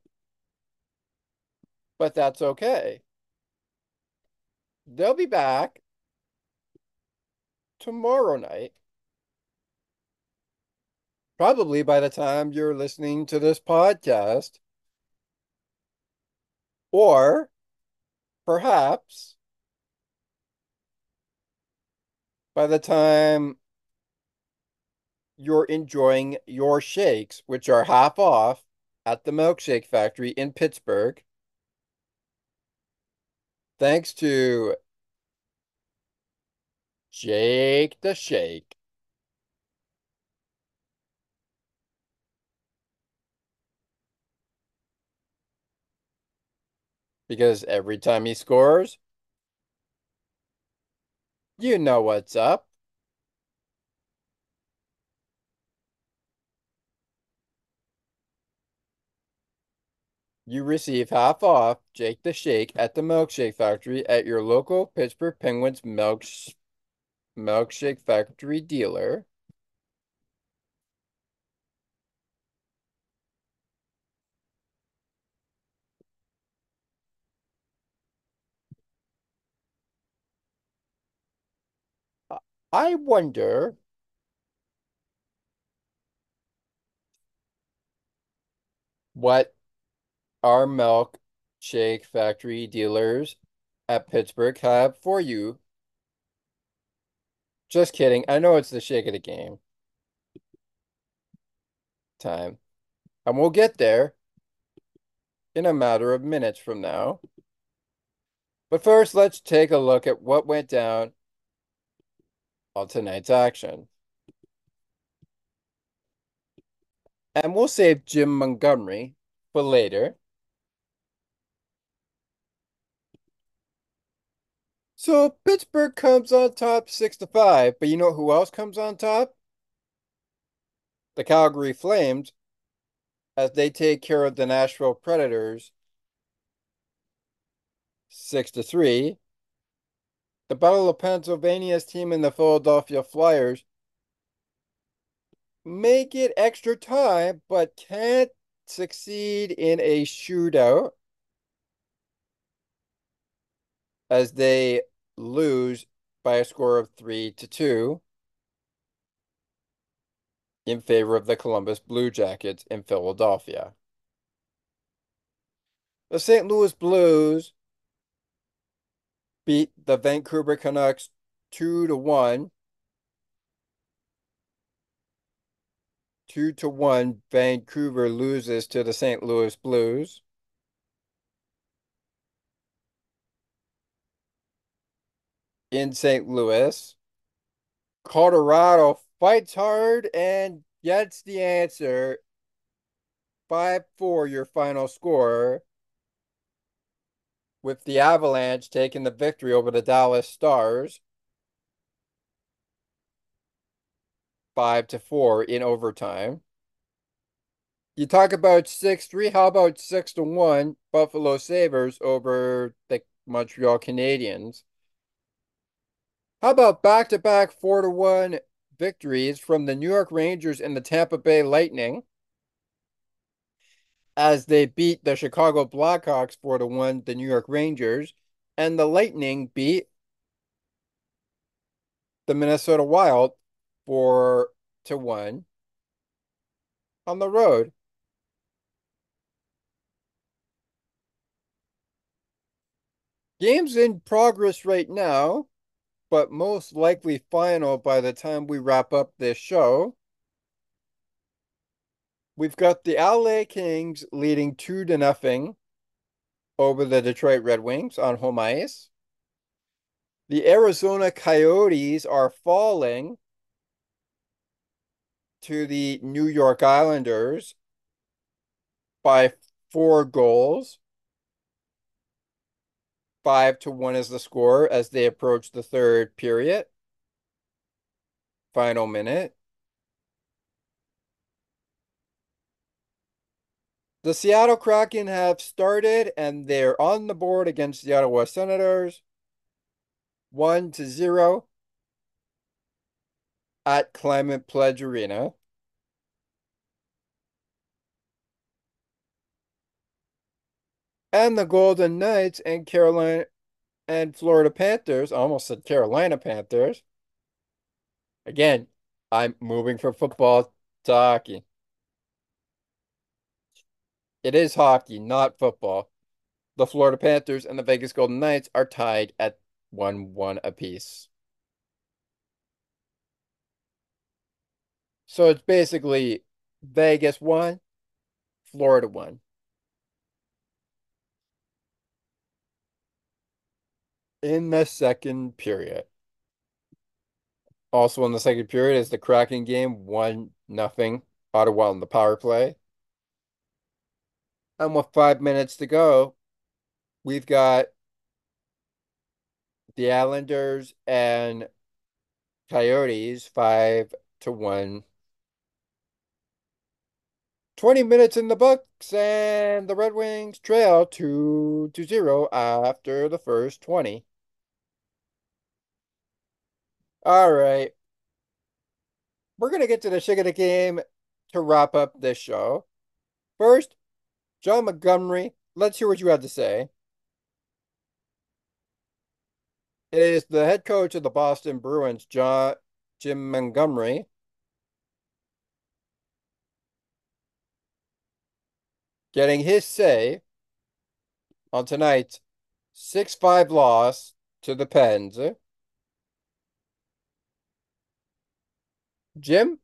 but that's okay. They'll be back tomorrow night. Probably by the time you're listening to this podcast. Or perhaps by the time you're enjoying your shakes, which are half off at the Milkshake Factory in Pittsburgh. Thanks to Jake the Shake. Because every time he scores, you know what's up. You receive half off Jake the Shake at the Milkshake Factory at your local Pittsburgh Penguins milk Milkshake Factory dealer. I wonder what our milkshake factory dealers at Pittsburgh have for you. Just kidding. I know it's the shake of the game time. And we'll get there in a matter of minutes from now. But first, let's take a look at what went down on tonight's action. And we'll save Jim Montgomery for later. So Pittsburgh comes on top six to five, but you know who else comes on top? The Calgary Flames, as they take care of the Nashville Predators six to three. The Battle of Pennsylvania's team and the Philadelphia Flyers make it extra time, but can't succeed in a shootout as they lose by a score of three to two in favor of the Columbus Blue Jackets in Philadelphia. The St. Louis Blues beat the Vancouver Canucks two to one. Two to one, Vancouver loses to the St. Louis Blues. in St. Louis. Colorado fights hard and gets the answer. 5 4, your final score. With the Avalanche taking the victory over the Dallas Stars. 5 to 4 in overtime. You talk about 6 3. How about 6 to 1 Buffalo Sabres over the Montreal Canadiens? How about back to back four to one victories from the New York Rangers and the Tampa Bay Lightning? As they beat the Chicago Blackhawks 4 to 1, the New York Rangers, and the Lightning beat the Minnesota Wild 4 to 1 on the road. Games in progress right now, but most likely final by the time we wrap up this show. We've got the LA Kings leading two to nothing over the Detroit Red Wings on home ice. The Arizona Coyotes are falling to the New York Islanders by four goals. Five to one is the score as they approach the third period. Final minute. The Seattle Kraken have started and they're on the board against the Ottawa Senators. One to zero at Climate Pledge Arena. And the Golden Knights and Carolina and Florida Panthers, almost said Carolina Panthers. Again, I'm moving from football to hockey. It is hockey, not football. The Florida Panthers and the Vegas Golden Knights are tied at 1 1 apiece. So it's basically Vegas 1, Florida 1. In the second period. Also in the second period is the Kraken game, 1 nothing Ottawa on the power play. And with five minutes to go, we've got the Islanders and Coyotes five to one. 20 minutes in the books, and the Red Wings trail 2 to 0 after the first 20. All right. We're going to get to the shit of the game to wrap up this show. First, Jon Montgomery, let's hear what you have to say. It is the head coach of the Boston Bruins, John Jim Montgomery. Getting his say on tonight's 6-5 loss to the Pens. Jim,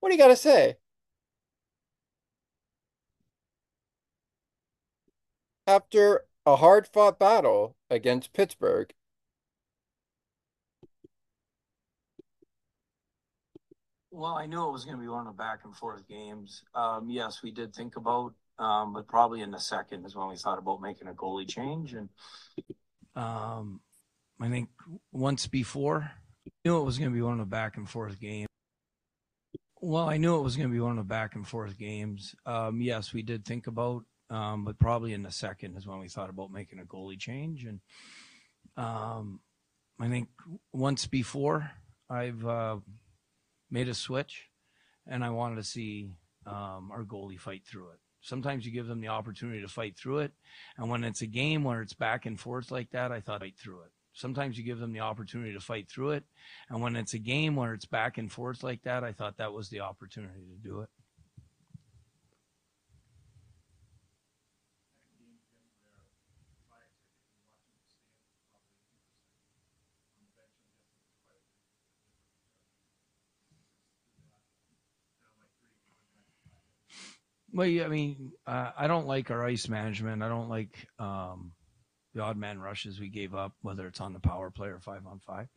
what do you got to say? After a hard fought battle against Pittsburgh, Well, I knew it was going to be one of the back and forth games. Um, yes, we did think about, um, but probably in the second is when we thought about making a goalie change. And Um, I think once before, I knew it was going to be one of the back and forth games. Well, I knew it was going to be one of the back and forth games. Um, yes, we did think about, um, but probably in the second is when we thought about making a goalie change. And um, I think once before, I've uh, made a switch, and I wanted to see um, our goalie fight through it. Sometimes you give them the opportunity to fight through it, and when it's a game where it's back and forth like that, I thought fight through it. Sometimes you give them the opportunity to fight through it, and when it's a game where it's back and forth like that, I thought that was the opportunity to do it. Well, yeah, I mean, uh, I don't like our ice management. I don't like um, the odd man rushes we gave up, whether it's on the power play or five on five.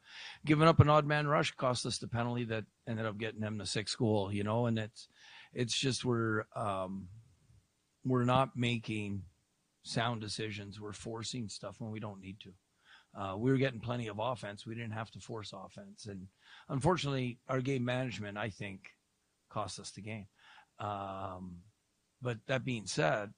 Giving up an odd man rush cost us the penalty that ended up getting them the sixth goal. You know, and it's it's just we're um, we're not making sound decisions. We're forcing stuff when we don't need to. Uh, we were getting plenty of offense. We didn't have to force offense, and unfortunately, our game management, I think, cost us the game. Um, but that being said,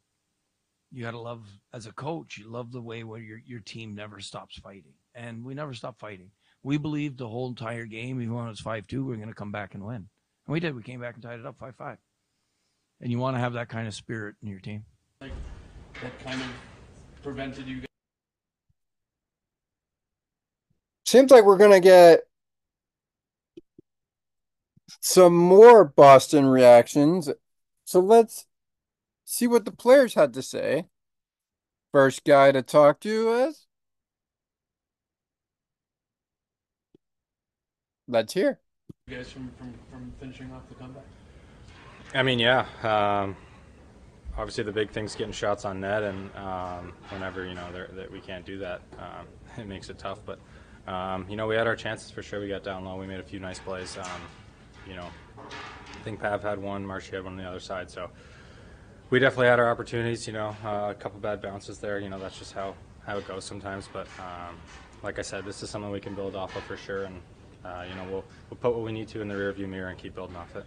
you got to love as a coach. You love the way where your your team never stops fighting, and we never stopped fighting. We believed the whole entire game, even when it was five two, we are going to come back and win, and we did. We came back and tied it up five five, and you want to have that kind of spirit in your team. Like that kind of prevented you. Seems like we're gonna get some more Boston reactions. So let's see what the players had to say. First guy to talk to is let's hear. You guys from, from, from finishing off the comeback. I mean, yeah. Um, obviously, the big thing's getting shots on net, and um, whenever you know that we can't do that, um, it makes it tough. But um, you know, we had our chances for sure. We got down low. We made a few nice plays. Um, you know, I think Pav had one, Marshy had one on the other side. So we definitely had our opportunities. You know, uh, a couple bad bounces there. You know, that's just how how it goes sometimes. But um, like I said, this is something we can build off of for sure. And uh, you know, we'll we'll put what we need to in the rearview mirror and keep building off it.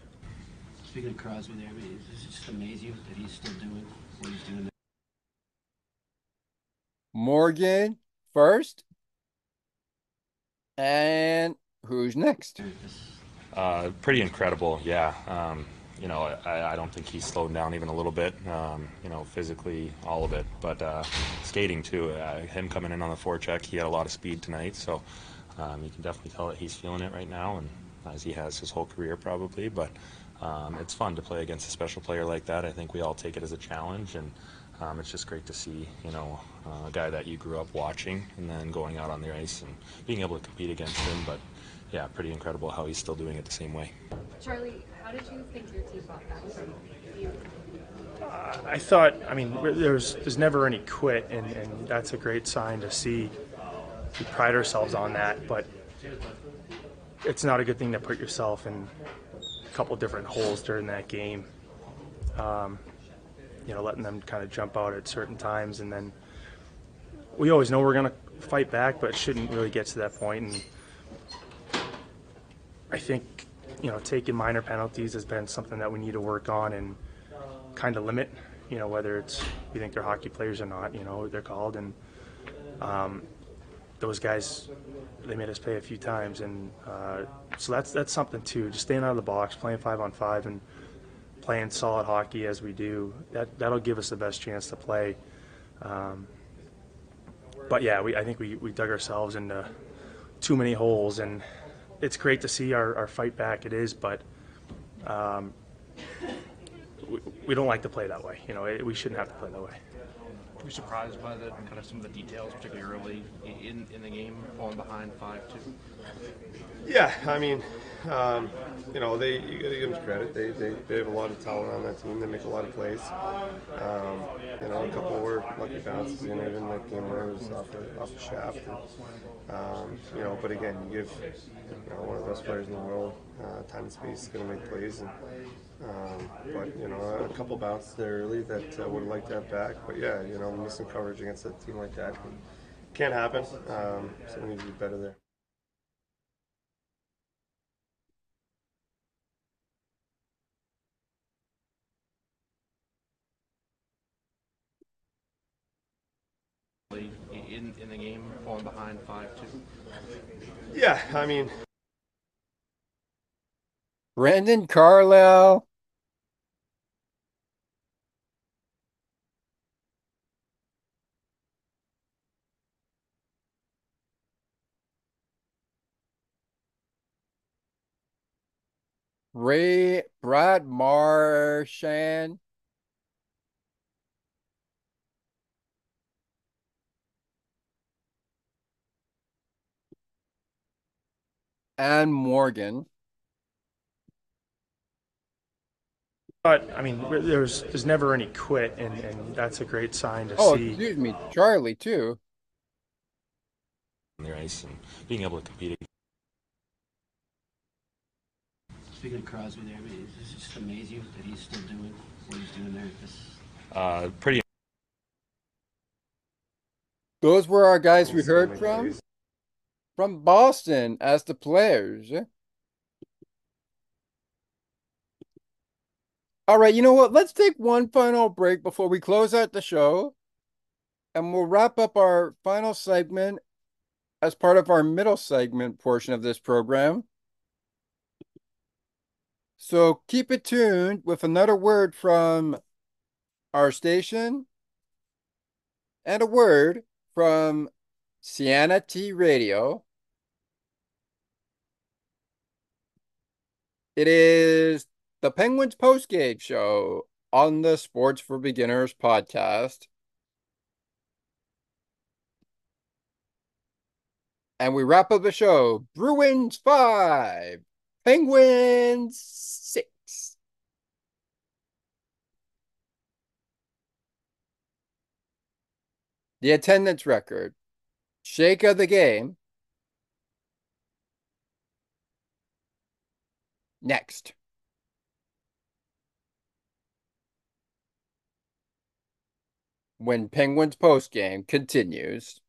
Speaking of Crosby, there, I mean, does it just amaze you that he's still doing what he's doing? There? Morgan first, and who's next? Uh, pretty incredible, yeah. Um, you know, I, I, don't think he's slowed down even a little bit. Um, you know, physically, all of it, but uh, skating too. Uh, him coming in on the forecheck, he had a lot of speed tonight, so um, you can definitely tell that he's feeling it right now, and as he has his whole career probably. But um, it's fun to play against a special player like that. I think we all take it as a challenge, and um, it's just great to see, you know, uh, a guy that you grew up watching and then going out on the ice and being able to compete against him. But yeah, pretty incredible how he's still doing it the same way. Charlie, how did you think your team fought back from you? Uh, I thought, I mean, there's there's never any quit, and, and that's a great sign to see. We pride ourselves on that, but it's not a good thing to put yourself in a couple different holes during that game. Um, you know, letting them kind of jump out at certain times, and then we always know we're going to fight back, but it shouldn't really get to that point. And I think you know, taking minor penalties has been something that we need to work on and kind of limit. You know, whether it's we think they're hockey players or not, you know, they're called, and um, those guys they made us pay a few times, and uh, so that's that's something too. Just staying out of the box, playing five on five, and playing solid hockey as we do. That that'll give us the best chance to play. Um, but yeah, we I think we, we dug ourselves into too many holes, and it's great to see our, our fight back. It is, but um, we, we don't like to play that way. You know, it, we shouldn't have to play that way were you surprised by the kind of some of the details, particularly early in, in the game, falling behind five two. Yeah, I mean, um, you know, they you got to give them credit. They, they they have a lot of talent on that team. They make a lot of plays. Um, you know, a couple were lucky bounces, and even that game where it was off the, off the shaft. And, um, you know, but again, you give you know, one of the best players in the world uh, time and space is going to make plays, and um, but you know, a couple bounces there early that uh, would have liked to have back. But yeah, you know, missing coverage against a team like that can't happen. Um, so we need to be better there. In, in the game, falling behind five two. Yeah, I mean, Brandon Carlo. Ray Brad Marchand. And Morgan. But I mean, there's there's never any quit, and, and that's a great sign to oh, see. excuse me, Charlie too. On the ice and being able to compete. Speaking of Crosby, there, I mean, does it just amaze you that he's still doing what he's doing there? This... Uh, pretty. Those were our guys we heard from from Boston as the players. All right, you know what? Let's take one final break before we close out the show. And we'll wrap up our final segment as part of our middle segment portion of this program. So keep it tuned with another word from our station and a word from Sienna T Radio. It is the Penguins postgame show on the Sports for Beginners podcast. And we wrap up the show. Bruins five, Penguins six. The attendance record. Shake of the game. Next. When Penguins postgame continues.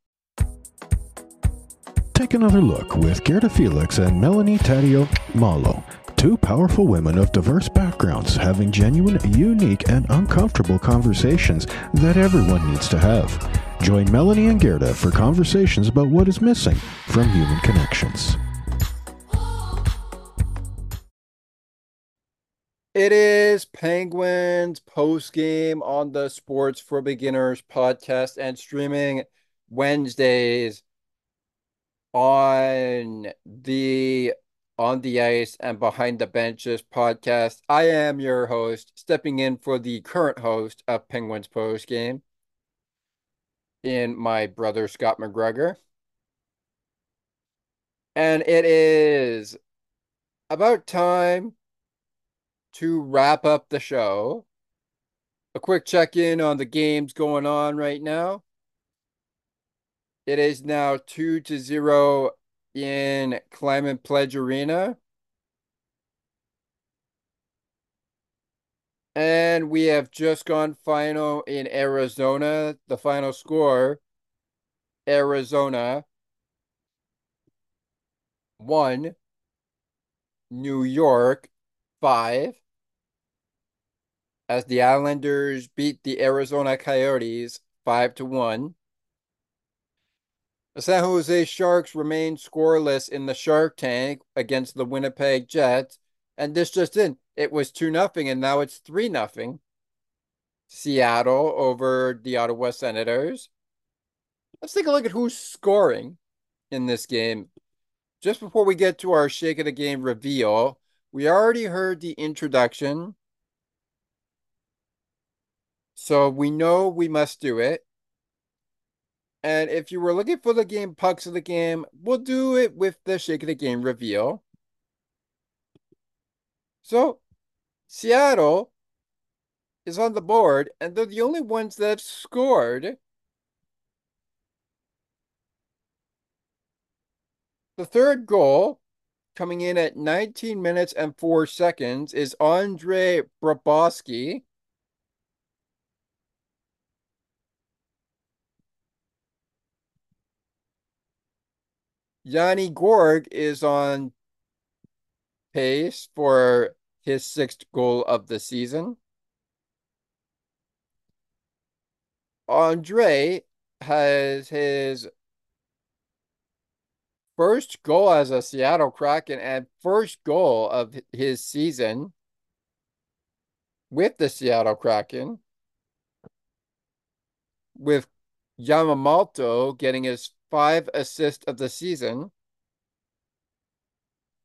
Take another look with Gerda Felix and Melanie Taddeo Malo, two powerful women of diverse backgrounds having genuine, unique, and uncomfortable conversations that everyone needs to have. Join Melanie and Gerda for conversations about what is missing from human connections. It is Penguins post game on the Sports for Beginners podcast and streaming Wednesdays on the on the ice and behind the benches podcast. I am your host, stepping in for the current host of Penguins post game in my brother Scott McGregor. And it is about time to wrap up the show. A quick check in on the games going on right now. It is now 2 to 0 in Climate Pledge Arena. And we have just gone final in Arizona. The final score Arizona 1, New York 5 as the Islanders beat the Arizona Coyotes 5 to 1. The San Jose Sharks remain scoreless in the Shark Tank against the Winnipeg Jets, and this just in, it was 2 nothing and now it's 3 nothing. Seattle over the Ottawa Senators. Let's take a look at who's scoring in this game. Just before we get to our shake of the game reveal, we already heard the introduction so we know we must do it. And if you were looking for the game pucks of the game, we'll do it with the shake of the game reveal. So Seattle is on the board, and they're the only ones that have scored. The third goal, coming in at 19 minutes and 4 seconds, is Andre Burakovsky. Yanni Gourde is on pace for his sixth goal of the season. Andre has his first goal as a Seattle Kraken and first goal of his season with the Seattle Kraken, with Yamamoto getting his five assists of the season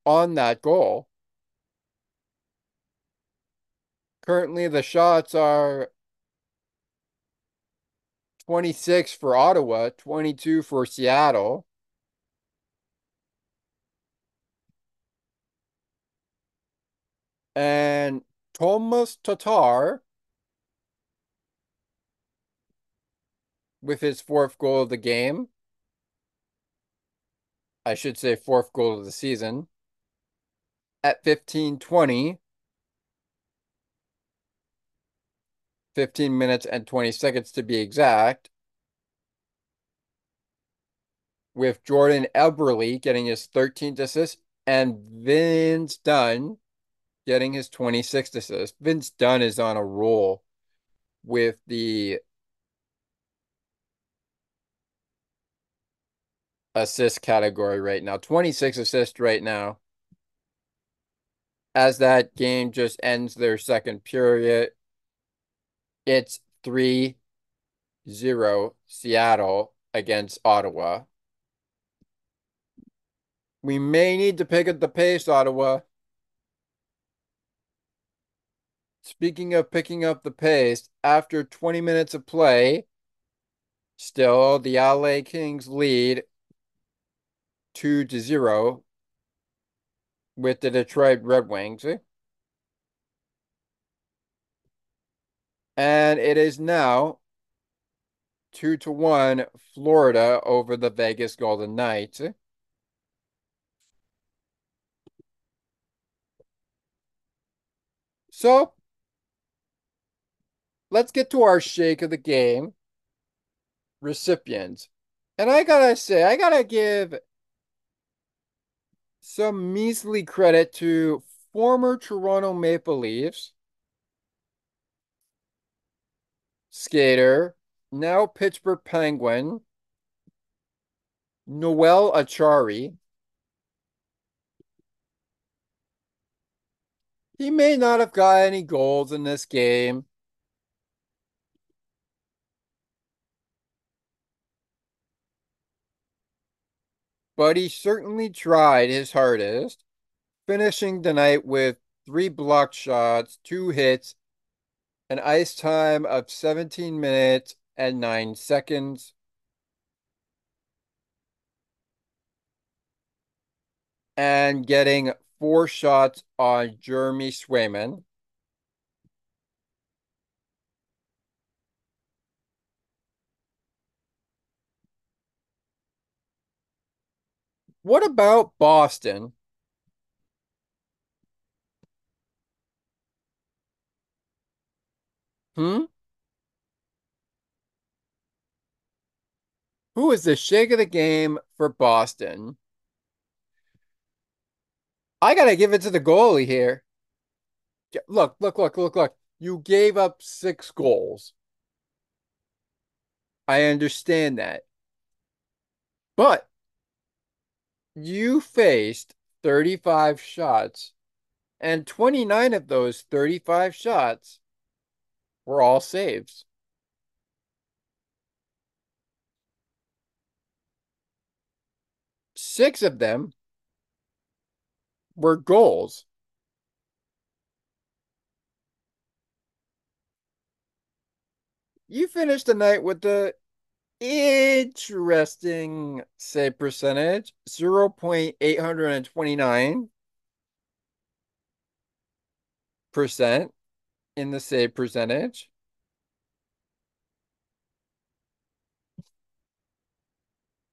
on that goal. Currently, the shots are 26 for Ottawa, 22 for Seattle. And Thomas Tatar with his fourth goal of the game. I should say fourth goal of the season. At 15-20. 15 minutes and 20 seconds to be exact. With Jordan Eberle getting his 13th assist and Vince Dunn getting his 26th assist. Vince Dunn is on a roll with the assist category right now. 26 assists right now. as that game just ends their second period. It's 3 0 Seattle against Ottawa. We may need to pick up the pace, Ottawa. Speaking of picking up the pace, after 20 minutes of play, still the LA Kings lead 2 to 0 with the Detroit Red Wings. And it is now 2 to 1 Florida over the Vegas Golden Knights. So, let's get to our shake of the game recipients. And I gotta say, I gotta give some measly credit to former Toronto Maple Leafs skater, now Pittsburgh Penguin, Noel Acciari. He may not have got any goals in this game. But he certainly tried his hardest, finishing the night with three blocked shots, two hits, an ice time of 17 minutes and 9 seconds. And getting four shots on Jeremy Swayman. What about Boston? Hmm? Who is the shake of the game for Boston? I gotta give it to the goalie here. Look, look, look, look, look. You gave up six goals. I understand that. But you faced 35 shots, and 29 of those 35 shots were all saves. Six of them were goals. You finished the night with the interesting save percentage 0.829 percent in the save percentage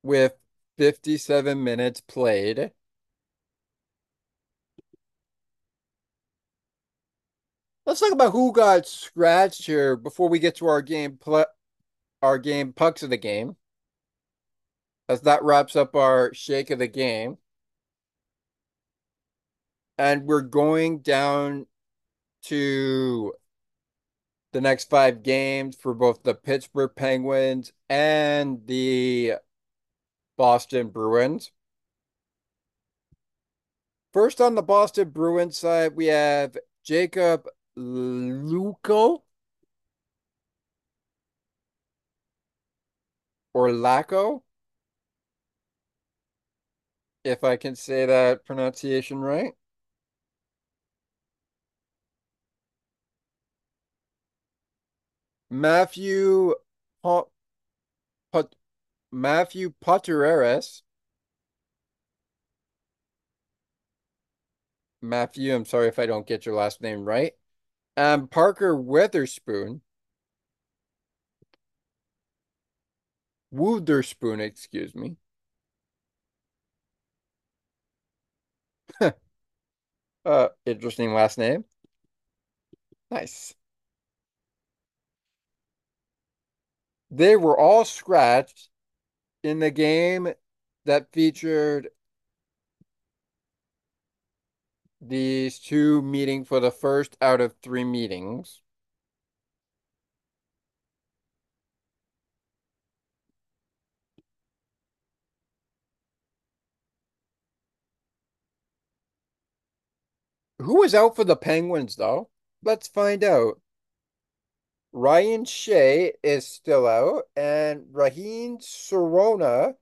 with 57 minutes played let's talk about who got scratched here before we get to our game our game pucks of the game. As that wraps up our shake of the game. And we're going down to the next five games for both the Pittsburgh Penguins and the Boston Bruins. First on the Boston Bruins side, we have Jacob Lauko. or Laco, if I can say that pronunciation right. Matthew Pot, Matthew Pottereres. Matthew, I'm sorry if I don't get your last name right. And Parker Weatherspoon. Wooderspoon, excuse me. uh, interesting last name. Nice. They were all scratched in the game that featured these two meeting for the first out of three meetings. Who is out for the Penguins, though? Let's find out. Ryan Shea is still out, and Raheem Sorona,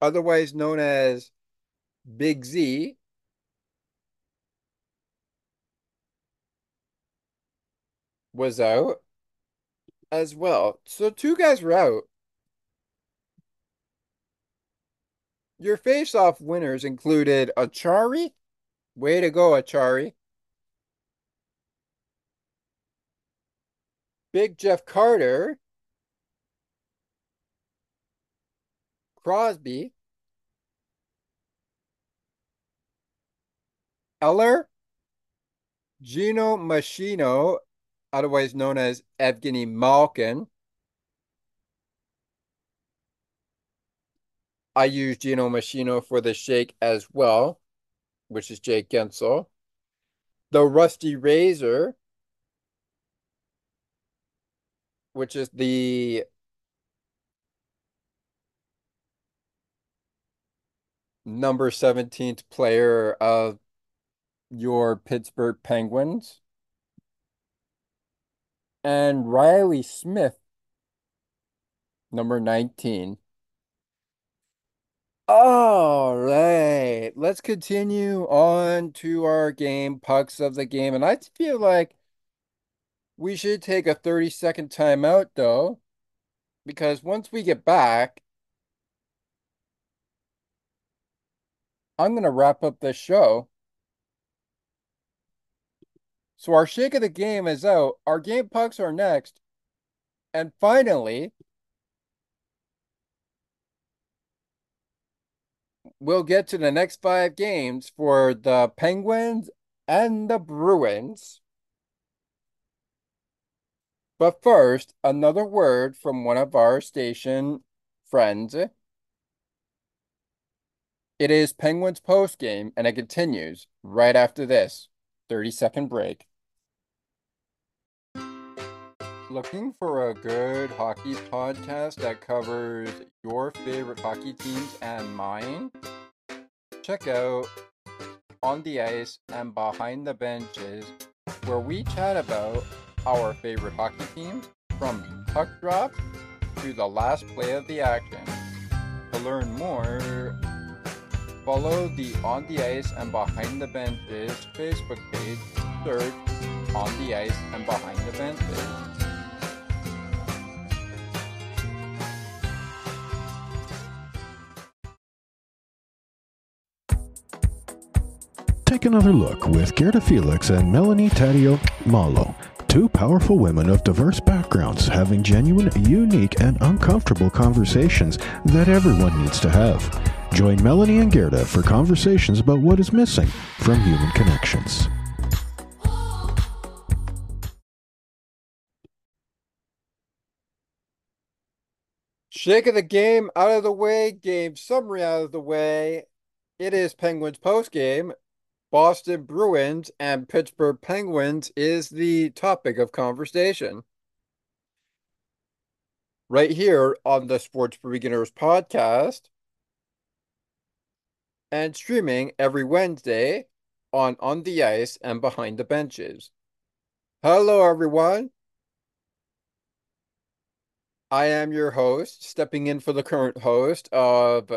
otherwise known as Big Z, was out as well. So two guys were out. Your face-off winners included Acciari. Way to go, Acciari. Big Jeff Carter. Crosby. Eller. Geno Machino, otherwise known as Evgeny Malkin. I use Geno Machino for the shake as well, which is Jake Guentzel. The Rusty Razor, which is the number 17th player of your Pittsburgh Penguins. And Reilly Smith, number 19. All right, let's continue on to our game, pucks of the game. And I feel like we should take a 30 second timeout though, because once we get back, I'm going to wrap up this show. So our shake of the game is out. Our game pucks are next. And finally, we'll get to the next five games for the Penguins and the Bruins. But first, another word from one of our station friends. It is Penguins post game, and it continues right after this 30 second break. Looking for a good hockey podcast that covers your favorite hockey teams and mine? Check out On the Ice and Behind the Benches, where we chat about our favorite hockey teams from puck drop to the last play of the action. To learn more, follow the On the Ice and Behind the Benches Facebook page, search On the Ice and Behind the Benches. Take another look with Gerda Felix and Melanie Taddeo Malo, two powerful women of diverse backgrounds having genuine, unique, and uncomfortable conversations that everyone needs to have. Join Melanie and Gerda for conversations about what is missing from human connections. Shake of the game out of the way, game summary out of the way. It is Penguins post game. Boston Bruins and Pittsburgh Penguins is the topic of conversation. Right here on the Sports for Beginners podcast and streaming every Wednesday on On the Ice and Behind the Benches. Hello, everyone. I am your host, stepping in for the current host of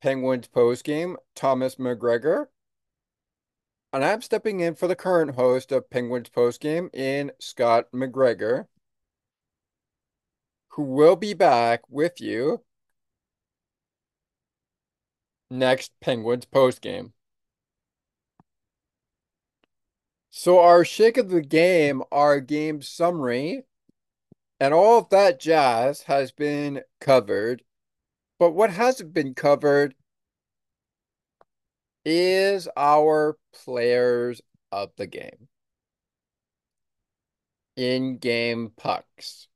Penguins postgame, Thomas McGregor. And I'm stepping in for the current host of Penguins postgame in Scott McGregor, who will be back with you next Penguins postgame. So our shake of the game, our game summary, and all of that jazz has been covered. But what hasn't been covered is our players of the game. In-game pucks.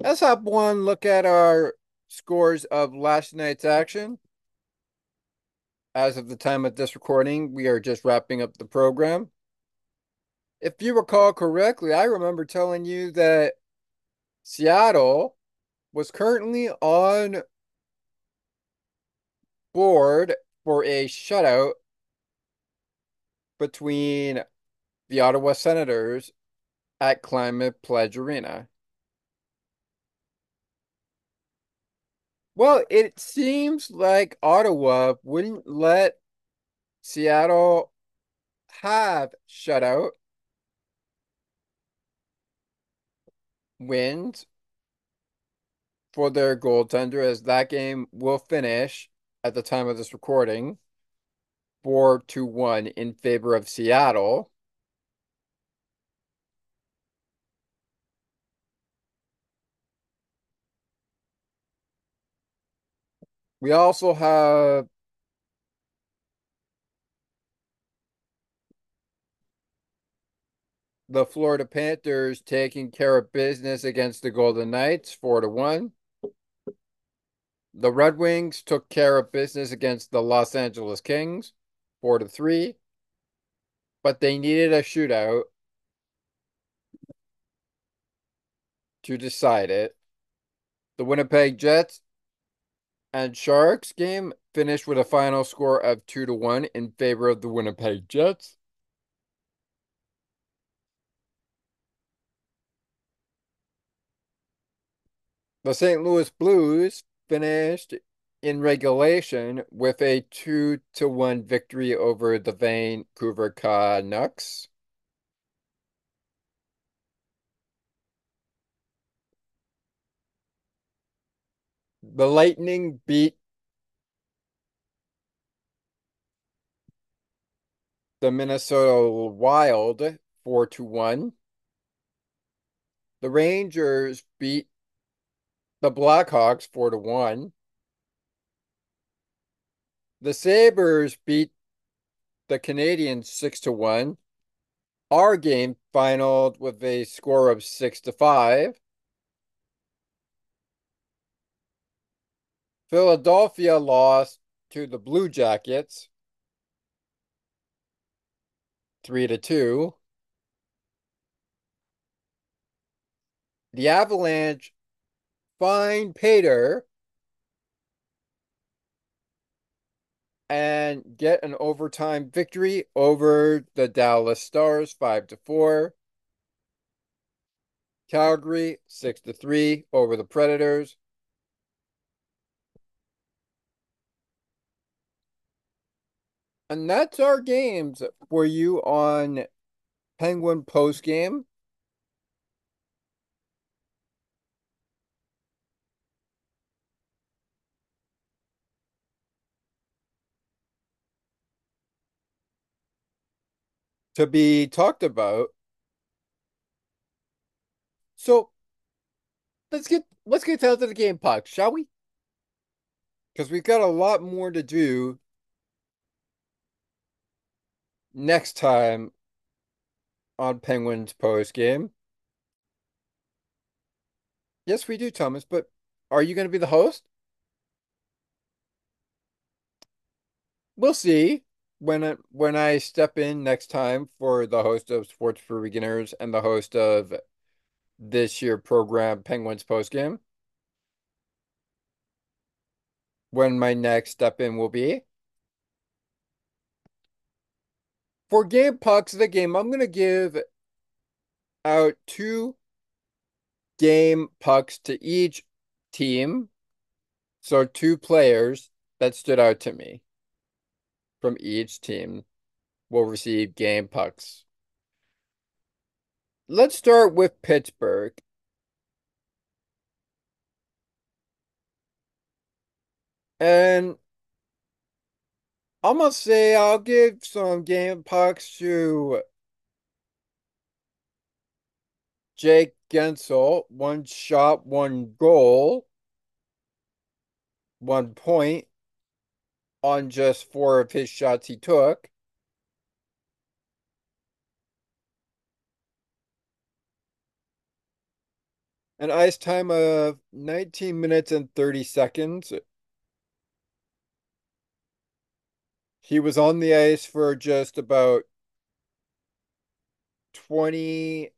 Let's have one look at our scores of last night's action. As of the time of this recording, we are just wrapping up the program. If you recall correctly, I remember telling you that Seattle was currently on board for a shutout between the Ottawa Senators at Climate Pledge Arena. Well, it seems like Ottawa wouldn't let Seattle have shutout wins for their goaltender as that game will finish at the time of this recording 4 to 1 in favor of Seattle. We also have the Florida Panthers taking care of business against the Golden Knights 4 to 1. The Red Wings took care of business against the Los Angeles Kings 4 to 3. But they needed a shootout to decide it. The Winnipeg Jets and Sharks game finished with a final score of 2 to 1 in favor of the Winnipeg Jets. The St. Louis Blues finished in regulation with a 2 to 1 victory over the Vancouver Canucks. The Lightning beat the Minnesota Wild 4 to 1. The Rangers beat the Blackhawks 4 to 1. The Sabres beat the Canadiens 6 to 1. Our game finaled with a score of 6 to 5. Philadelphia lost to the Blue Jackets 3 to 2. The Avalanche find Pater and get an overtime victory over the Dallas Stars 5 to 4. Calgary 6 to 3 over the Predators. And that's our games for you on Penguin post game. To be talked about. So let's get let's get down to the game puck, shall we? Because we've got a lot more to do next time on Penguins post game. Yes, we do, Thomas, but are you going to be the host? We'll see when it, when I step in next time for the host of Sports for Beginners and the host of this year program Penguins post game. When my next step in will be. For game pucks of the game, I'm going to give out two game pucks to each team. So two players that stood out to me from each team will receive game pucks. Let's start with Pittsburgh. And I'm gonna say I'll give some game pucks to Jake Guentzel. One shot, one goal, one point on just four of his shots he took. An ice time of 19 minutes and 30 seconds. He was on the ice for just about 29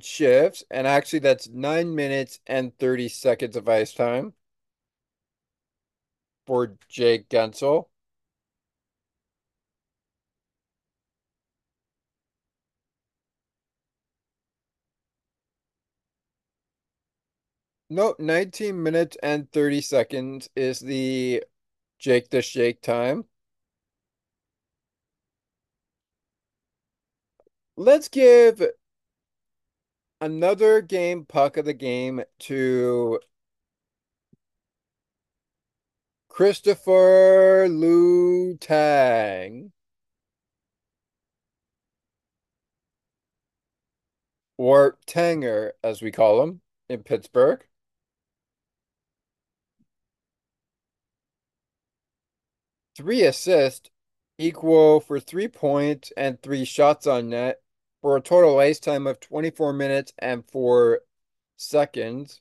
shifts. And actually, that's nine minutes and 30 seconds of ice time. For Jake Guentzel. No, 19 minutes and 30 seconds is the Jake the Shake time. Let's give another game puck of the game to Christopher Letang Or Tanger, as we call him in Pittsburgh. Three assists equal for three points and three shots on net for a total ice time of 24 minutes and 4 seconds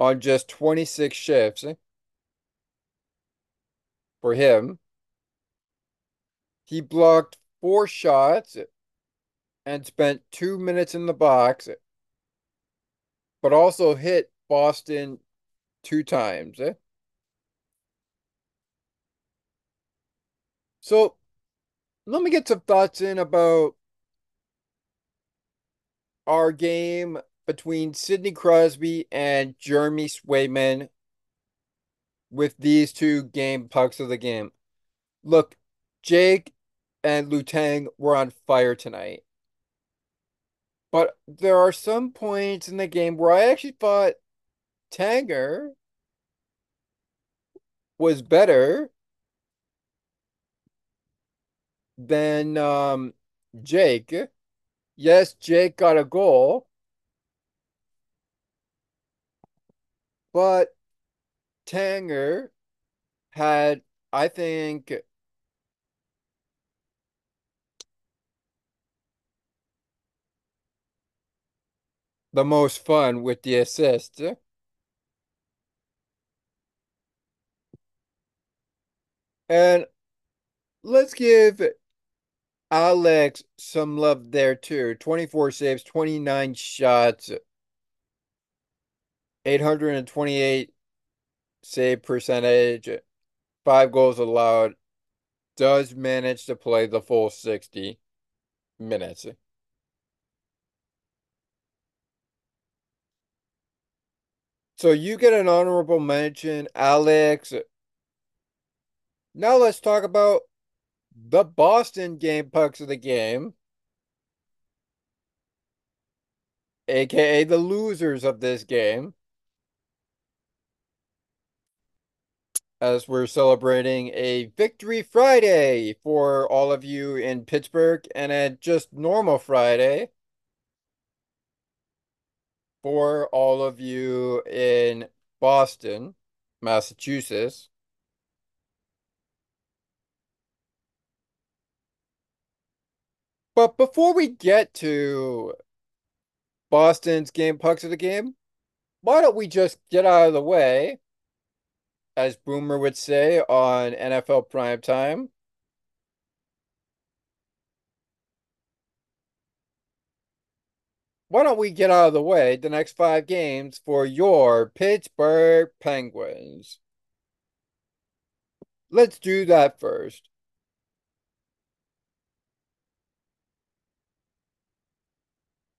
on just 26 shifts for him. He blocked four shots and spent two minutes in the box, but also hit Boston two times. So let me get some thoughts in about our game between Sidney Crosby and Jeremy Swayman with these two game pucks of the game. Look, Jake and Letang were on fire tonight. But there are some points in the game where I actually thought Tanger was better than um, Jake. Yes, Jake got a goal. But Tanger had, I think, the most fun with the assist. And let's give Alex some love there too. 24 saves, 29 shots, 828 save percentage, five goals allowed. Does manage to play the full 60 minutes. So you get an honorable mention, Alex. Now let's talk about the Boston game pucks of the game, aka the losers of this game. As we're celebrating a Victory Friday for all of you in Pittsburgh and a just normal Friday for all of you in Boston, Massachusetts. But before we get to Boston's game pucks of the game, why don't we just get out of the way, as Boomer would say on NFL Prime Time? Why don't we get out of the way the next five games for your Pittsburgh Penguins? Let's do that first.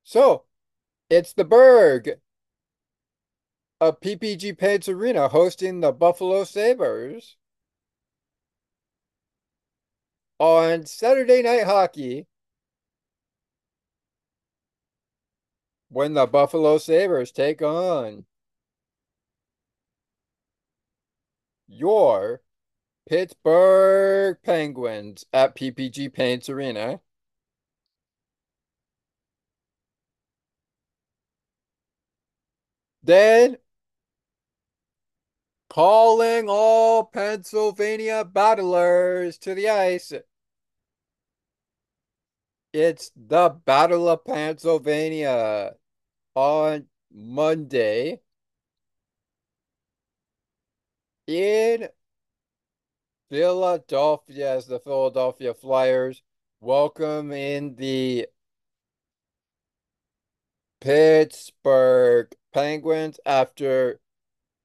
So, it's the Berg of PPG Paints Arena hosting the Buffalo Sabres on Saturday Night Hockey when the Buffalo Sabres take on your Pittsburgh Penguins at PPG Paints Arena. Then calling all Pennsylvania battlers to the ice. It's the Battle of Pennsylvania on Monday in Philadelphia as the Philadelphia Flyers welcome in the Pittsburgh Penguins after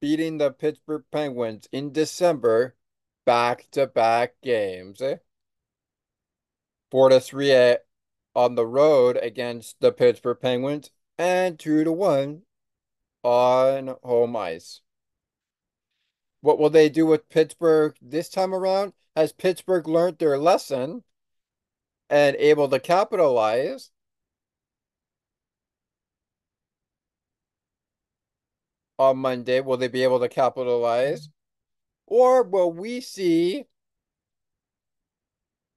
beating the Pittsburgh Penguins in December back to back games. Four to three on the road against the Pittsburgh Penguins and two to one on home ice. What will they do with Pittsburgh this time around? Has Pittsburgh learned their lesson and able to capitalize? On Monday, will they be able to capitalize? Or will we see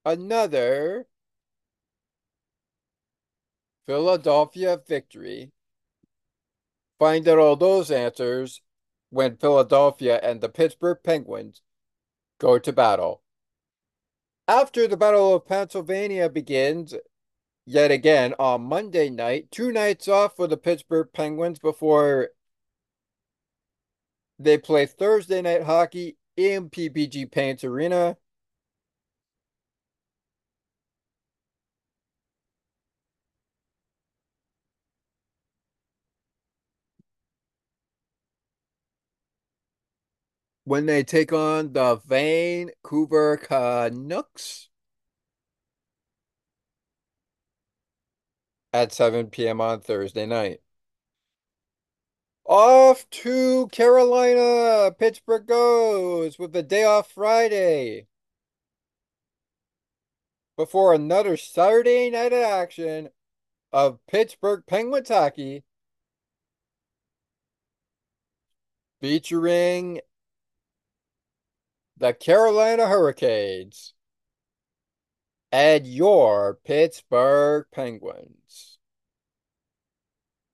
another Philadelphia victory? Find out all those answers when Philadelphia and the Pittsburgh Penguins go to battle. After the Battle of Pennsylvania begins yet again on Monday night, two nights off for the Pittsburgh Penguins before they play Thursday night hockey in PPG Paints Arena. when they take on the Vancouver Canucks at 7 p.m. on Thursday night. Off to Carolina. Pittsburgh goes with the day off Friday. Before another Saturday night action of Pittsburgh Penguins hockey featuring the Carolina Hurricanes and your Pittsburgh Penguins.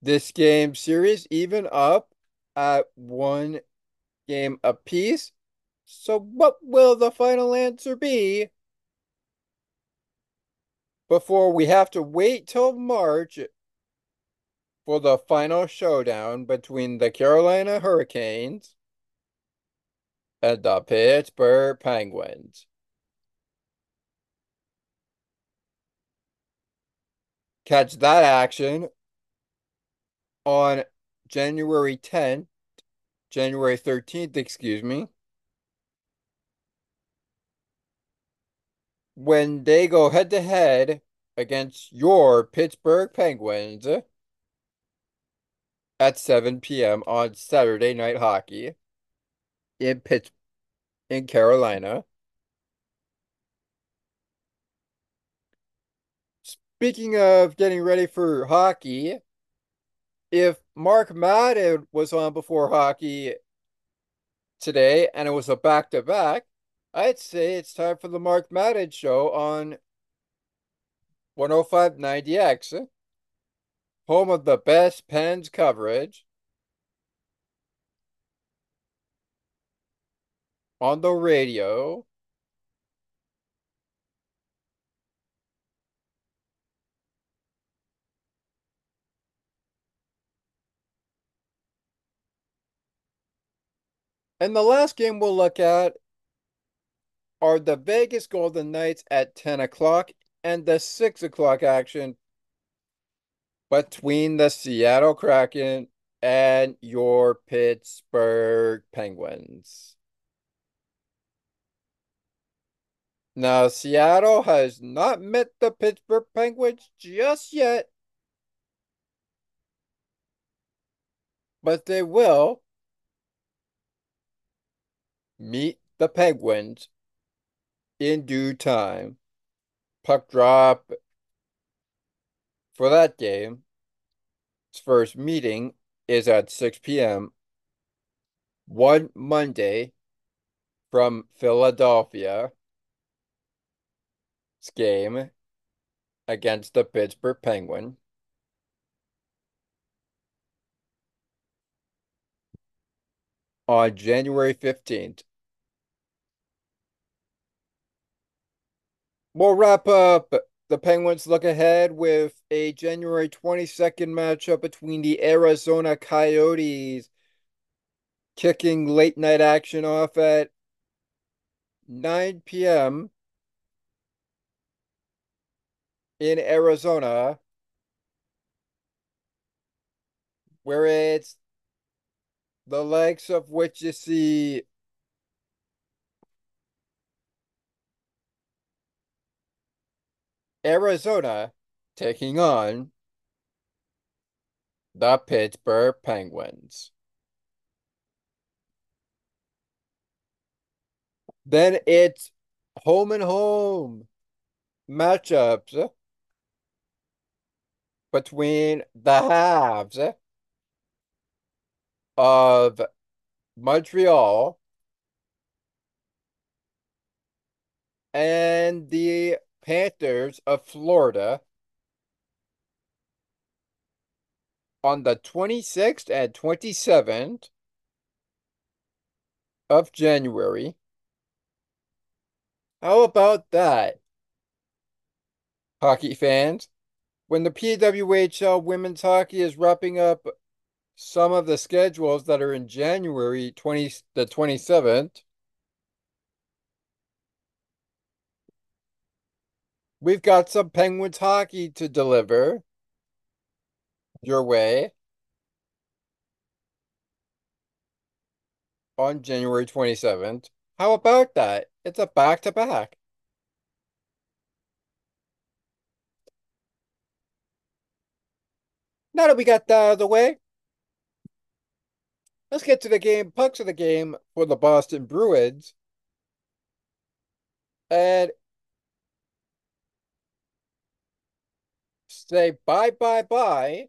This game series even up at one game apiece. So what will the final answer be? Before we have to wait till March for the final showdown between the Carolina Hurricanes and the Pittsburgh Penguins. Catch that action on January 10th, January 13th, excuse me, when they go head to head against your Pittsburgh Penguins at 7 p.m. on Saturday Night Hockey in Pittsburgh in Carolina. Speaking of getting ready for hockey, if Mark Madden was on before hockey today and it was a back to back, I'd say it's time for the Mark Madden show on 105.90X, home of the best Pens coverage. on the radio And the last game we'll look at are the Vegas Golden Knights at 10 o'clock and the 6 o'clock action between the Seattle Kraken and your Pittsburgh Penguins. Now, Seattle has not met the Pittsburgh Penguins just yet, but they will meet the Penguins in due time. Puck drop for that game. Its first meeting is at 6 p.m. one Monday from Philadelphia game against the Pittsburgh Penguin. On January 15th. We'll wrap up the Penguins look ahead with a January 22nd matchup between the Arizona Coyotes kicking late night action off at 9 p.m. in Arizona where it's the likes of which you see Arizona taking on the Pittsburgh Penguins. Then it's home and home matchups between the halves of Montreal and the Panthers of Florida on the 26th and 27th of January. How about that? Hockey fans, when the PWHL women's hockey is wrapping up some of the schedules that are in January 20 the 27th, we've got some Penguins hockey to deliver your way on January 27th. How about that? It's a back to back. Now that we got that out of the way, let's get to the game, pucks of the game for the Boston Bruins. And say bye bye bye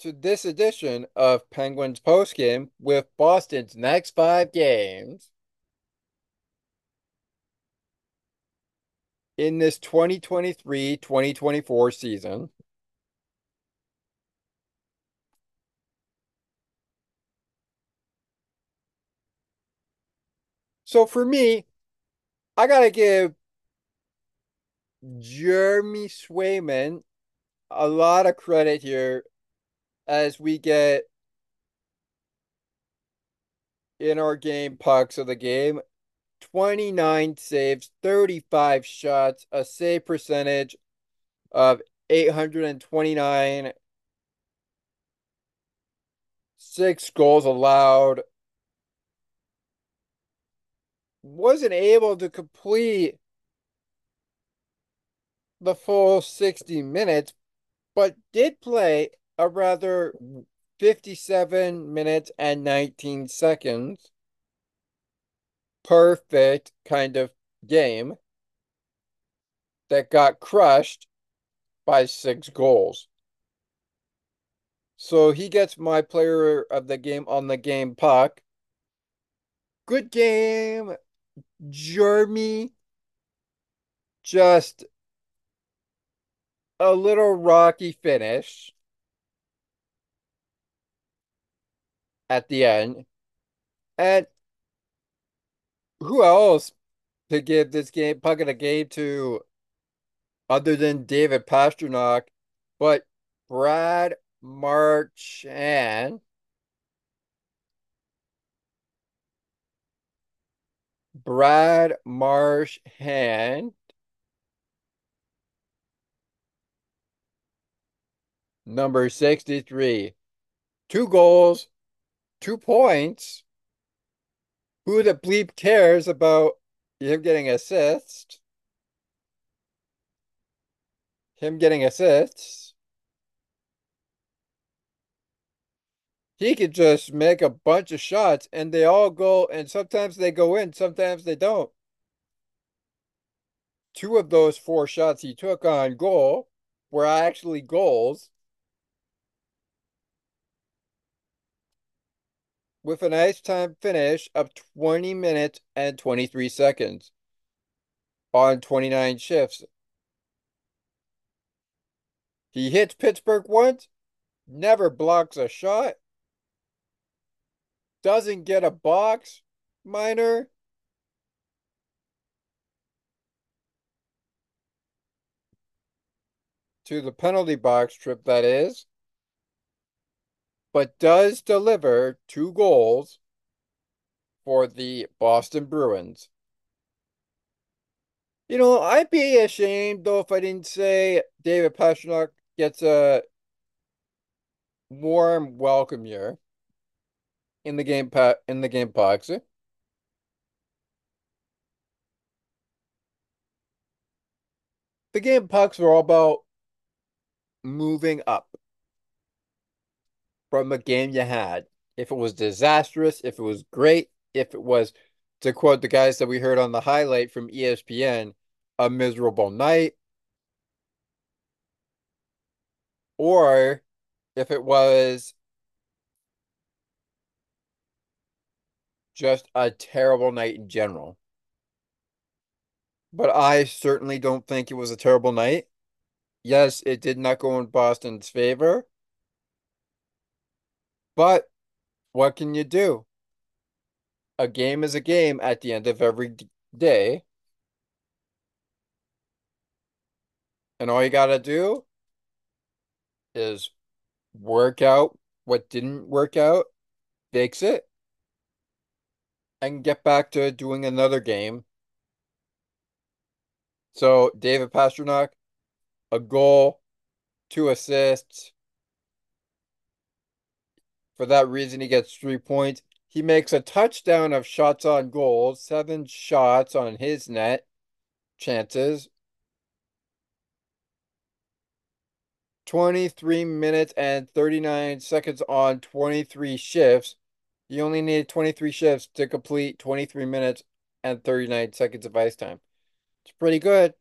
to this edition of Penguins postgame with Boston's next five games. in this 2023-2024 season. So for me, I got to give Jeremy Swayman a lot of credit here as we get in our game pucks of the game 29 saves, 35 shots, a save percentage of 829, six goals allowed. Wasn't able to complete the full 60 minutes, but did play a rather 57 minutes and 19 seconds perfect kind of game that got crushed by six goals. So he gets my player of the game on the game puck. Good game, Jeremy. Just a little rocky finish at the end. And who else to give this game puck of the game to other than David Pastrnak, but Brad Marchand. Brad Marsh Hand. Number 63. Two goals, two points. Who the bleep cares about him getting assists? Him getting assists. He could just make a bunch of shots and they all go, and sometimes they go in, sometimes they don't. Two of those four shots he took on goal were actually goals. with an ice time finish of 20 minutes and 23 seconds on 29 shifts. He hits Pittsburgh once, never blocks a shot, doesn't get a box minor. To the penalty box trip, that is but does deliver two goals for the Boston Bruins. You know, I'd be ashamed though if I didn't say David Pastrnak gets a warm welcome here. In the game pa- in the game pucks. The game pucks were all about moving up from a game you had. If it was disastrous, if it was great, if it was, to quote the guys that we heard on the highlight from ESPN, a miserable night, or if it was just a terrible night in general. But I certainly don't think it was a terrible night. Yes, it did not go in Boston's favor. But what can you do? A game is a game at the end of every day. And all you got to do is work out what didn't work out, fix it, and get back to doing another game. So David Pastrnak, a goal, two assists. For that reason, he gets three points. He makes a touchdown of shots on goals, seven shots on his net chances. 23 minutes and 39 seconds on 23 shifts. You only need 23 shifts to complete 23 minutes and 39 seconds of ice time. It's pretty good.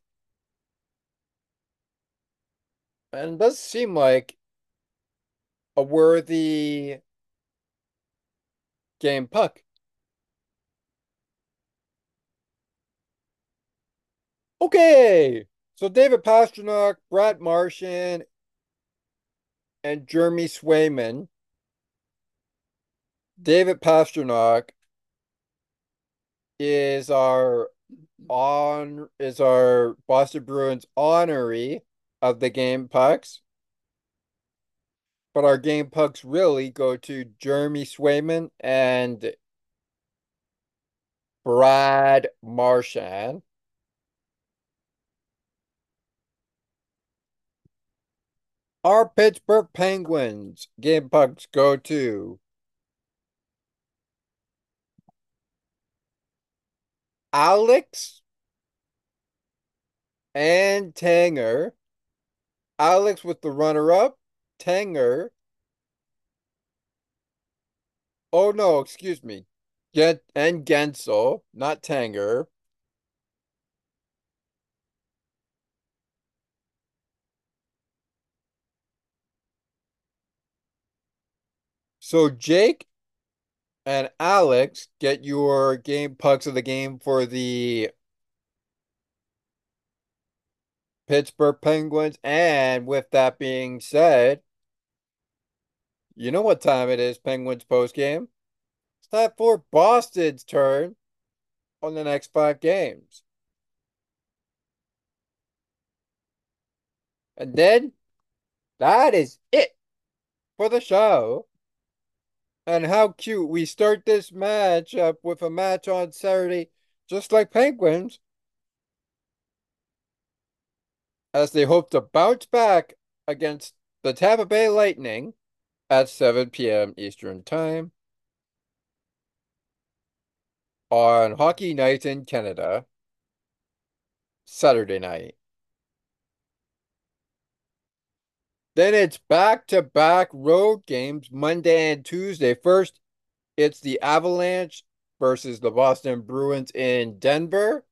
And does seem like a worthy game puck. Okay, so David Pastrnak, Brett Marchand, and Jeremy Swayman. David Pastrnak is our on is our Boston Bruins honoree of the game pucks. But our game pucks really go to Jeremy Swayman and Brad Marchand. Our Pittsburgh Penguins game pucks go to Alex and Tanger. Alex with the runner up, Tanger. Oh no, excuse me. Get and Guentzel, not Tanger. So Jake and Alex get your game pucks of the game for the Pittsburgh Penguins. And with that being said, you know what time it is, Penguins post game? It's time for Boston's turn on the next five games. And then that is it for the show. And how cute we start this match up with a match on Saturday, just like Penguins, as they hope to bounce back against the Tampa Bay Lightning at 7 p.m. Eastern Time on Hockey Night in Canada, Saturday night. Then it's back to back road games Monday and Tuesday. First, it's the Avalanche versus the Boston Bruins in Denver.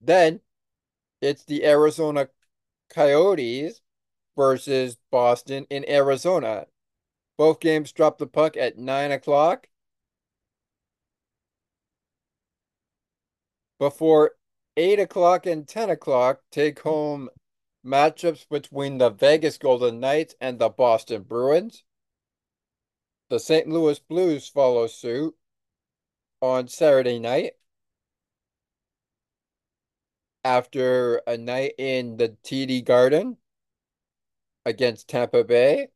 Then it's the Arizona Coyotes versus Boston in Arizona. Both games drop the puck at 9 o'clock. Before 8 o'clock and 10 o'clock, take home matchups between the Vegas Golden Knights and the Boston Bruins. The St. Louis Blues follow suit on Saturday night after a night in the TD Garden against Tampa Bay.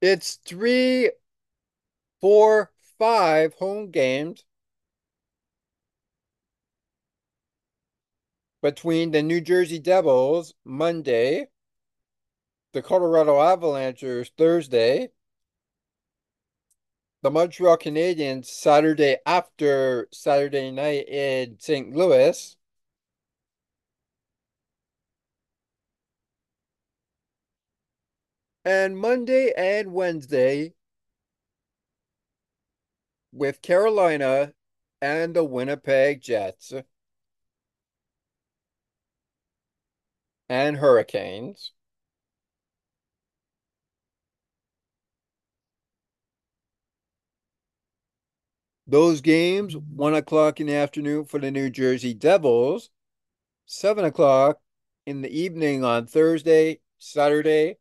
It's three, four, five home games between the New Jersey Devils Monday, the Colorado Avalanches Thursday, the Montreal Canadiens Saturday after Saturday night in St. Louis. And Monday and Wednesday with Carolina and the Winnipeg Jets and Hurricanes. Those games, one o'clock in the afternoon for the New Jersey Devils, seven o'clock in the evening on Thursday, Saturday,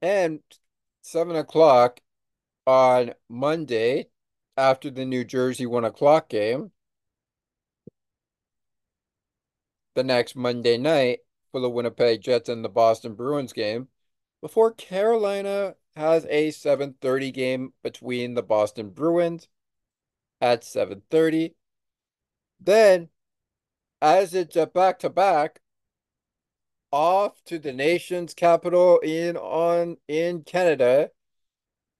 and seven o'clock on Monday after the New Jersey one o'clock game. The next Monday night for the Winnipeg Jets and the Boston Bruins game before Carolina has a 7:30 game between the Boston Bruins at 7:30. Then as it's a back-to-back off to the nation's capital in on in Canada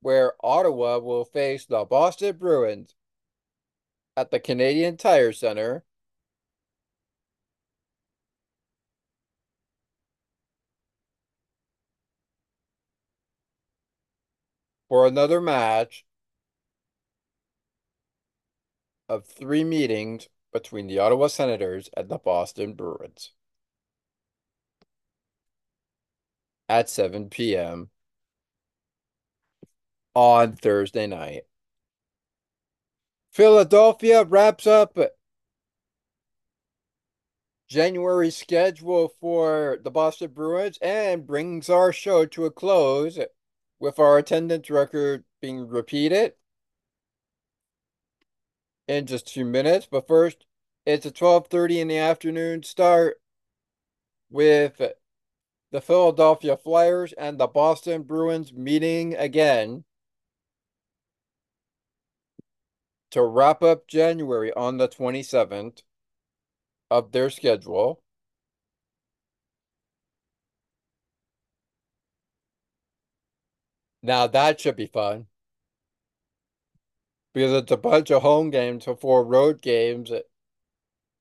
where Ottawa will face the Boston Bruins at the Canadian Tire Center. For another match of three meetings between the Ottawa Senators and the Boston Bruins at 7 p.m on Thursday night. Philadelphia wraps up January schedule for the Boston Bruins and brings our show to a close with our attendance record being repeated in just two minutes. But first, it's a 12:30 in the afternoon start with the Philadelphia Flyers and the Boston Bruins meeting again to wrap up January on the 27th of their schedule. Now that should be fun. Because it's a bunch of home games before road games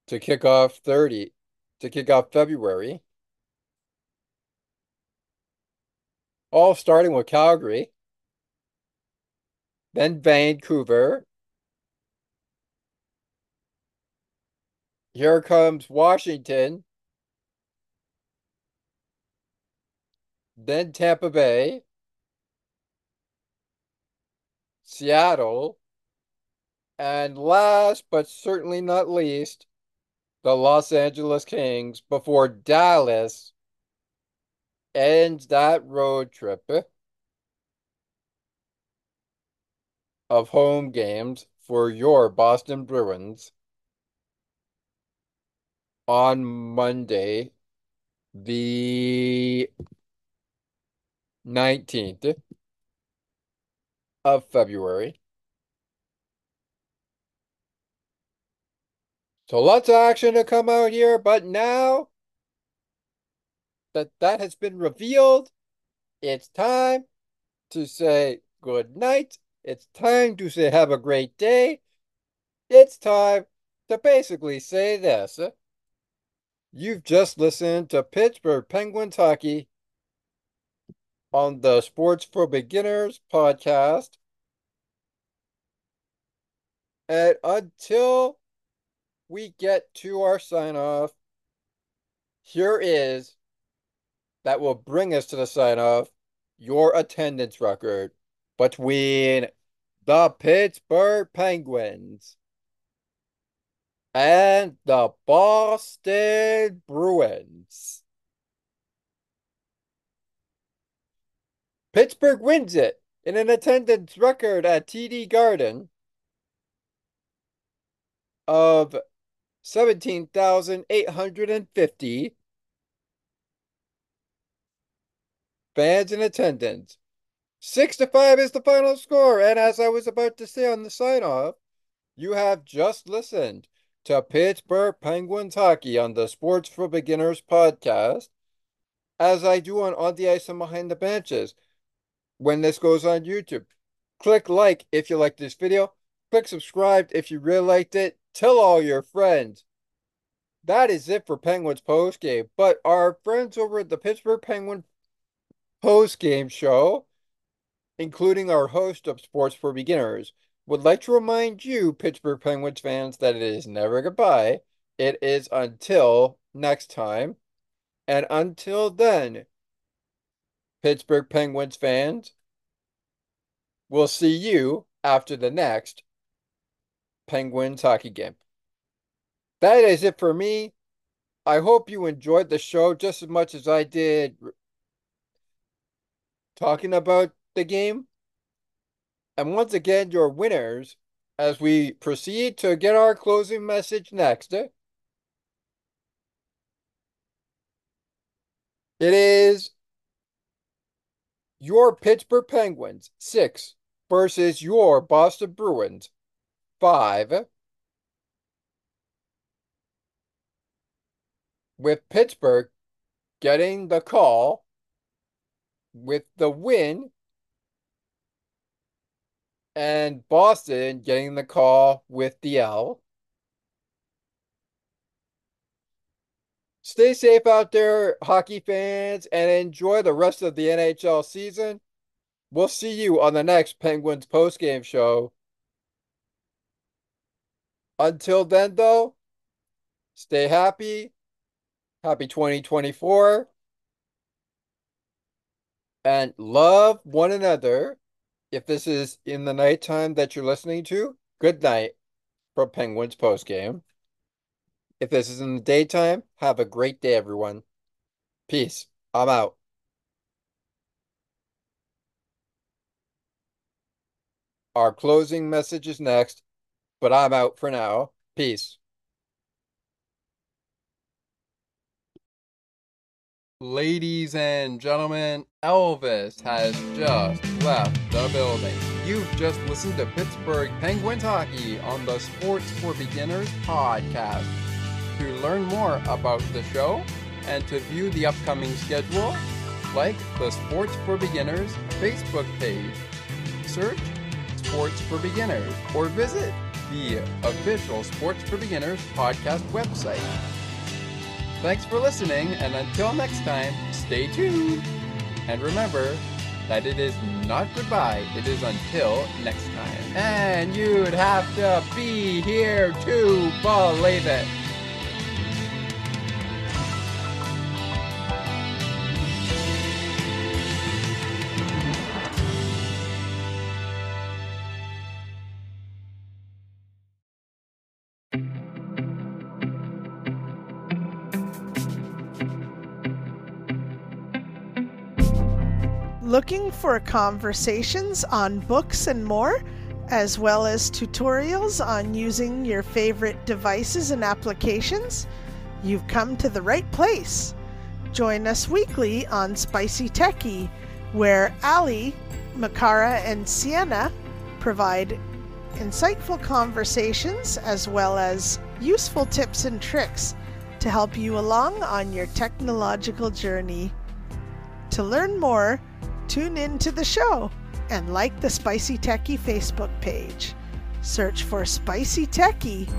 to kick off 30, to kick off February. All starting with Calgary, then Vancouver, Here comes Washington. Then Tampa Bay. Seattle. And last but certainly not least, the Los Angeles Kings before Dallas ends that road trip of home games for your Boston Bruins on Monday, the 19th of February. So lots of action to come out here, but now that that has been revealed, it's time to say good night. It's time to say have a great day. It's time to basically say this. You've just listened to Pittsburgh Penguins hockey on the Sports for Beginners podcast. And until we get to our sign off, here is that will bring us to the sign off your attendance record between the Pittsburgh Penguins and the Boston Bruins. Pittsburgh wins it in an attendance record at TD Garden of 17,850 fans in attendance. Six to five is the final score. And as I was about to say on the sign off, you have just listened to Pittsburgh Penguins hockey on the Sports for Beginners podcast, as I do on On the Ice and Behind the Benches when this goes on YouTube. Click like if you like this video. Click subscribe if you really liked it. Tell all your friends. That is it for Penguins post game. But our friends over at the Pittsburgh Penguin post game show, including our host of Sports for Beginners, would like to remind you, Pittsburgh Penguins fans, that it is never goodbye. It is until next time. And until then, Pittsburgh Penguins fans, we'll see you after the next Penguins hockey game. That is it for me. I hope you enjoyed the show just as much as I did talking about the game. And once again, your winners as we proceed to get our closing message next. It is your Pittsburgh Penguins, six, versus your Boston Bruins, five. With Pittsburgh getting the call with the win and Boston getting the call with the L. Stay safe out there, hockey fans, and enjoy the rest of the NHL season. We'll see you on the next Penguins postgame show. Until then, though, stay happy. Happy 2024. And love one another. If this is in the nighttime that you're listening to, good night from Penguins postgame. If this is in the daytime, have a great day, everyone. Peace. I'm out. Our closing message is next, but I'm out for now. Peace. Ladies and gentlemen, Elvis has just left the building. You've just listened to Pittsburgh Penguins hockey on the Sports for Beginners podcast. To learn more about the show and to view the upcoming schedule, like the Sports for Beginners Facebook page. Search Sports for Beginners or visit the official Sports for Beginners podcast website. Thanks for listening, and until next time, stay tuned. And remember that it is not goodbye, it is until next time. And you'd have to be here to believe it. Looking for conversations on books and more, as well as tutorials on using your favorite devices and applications? You've come to the right place. Join us weekly on Spicy Techie, where Ali, Makara, and Sienna provide insightful conversations as well as useful tips and tricks to help you along on your technological journey. To learn more, tune in to the show and like the Spicy Techie Facebook page. Search for Spicy Techie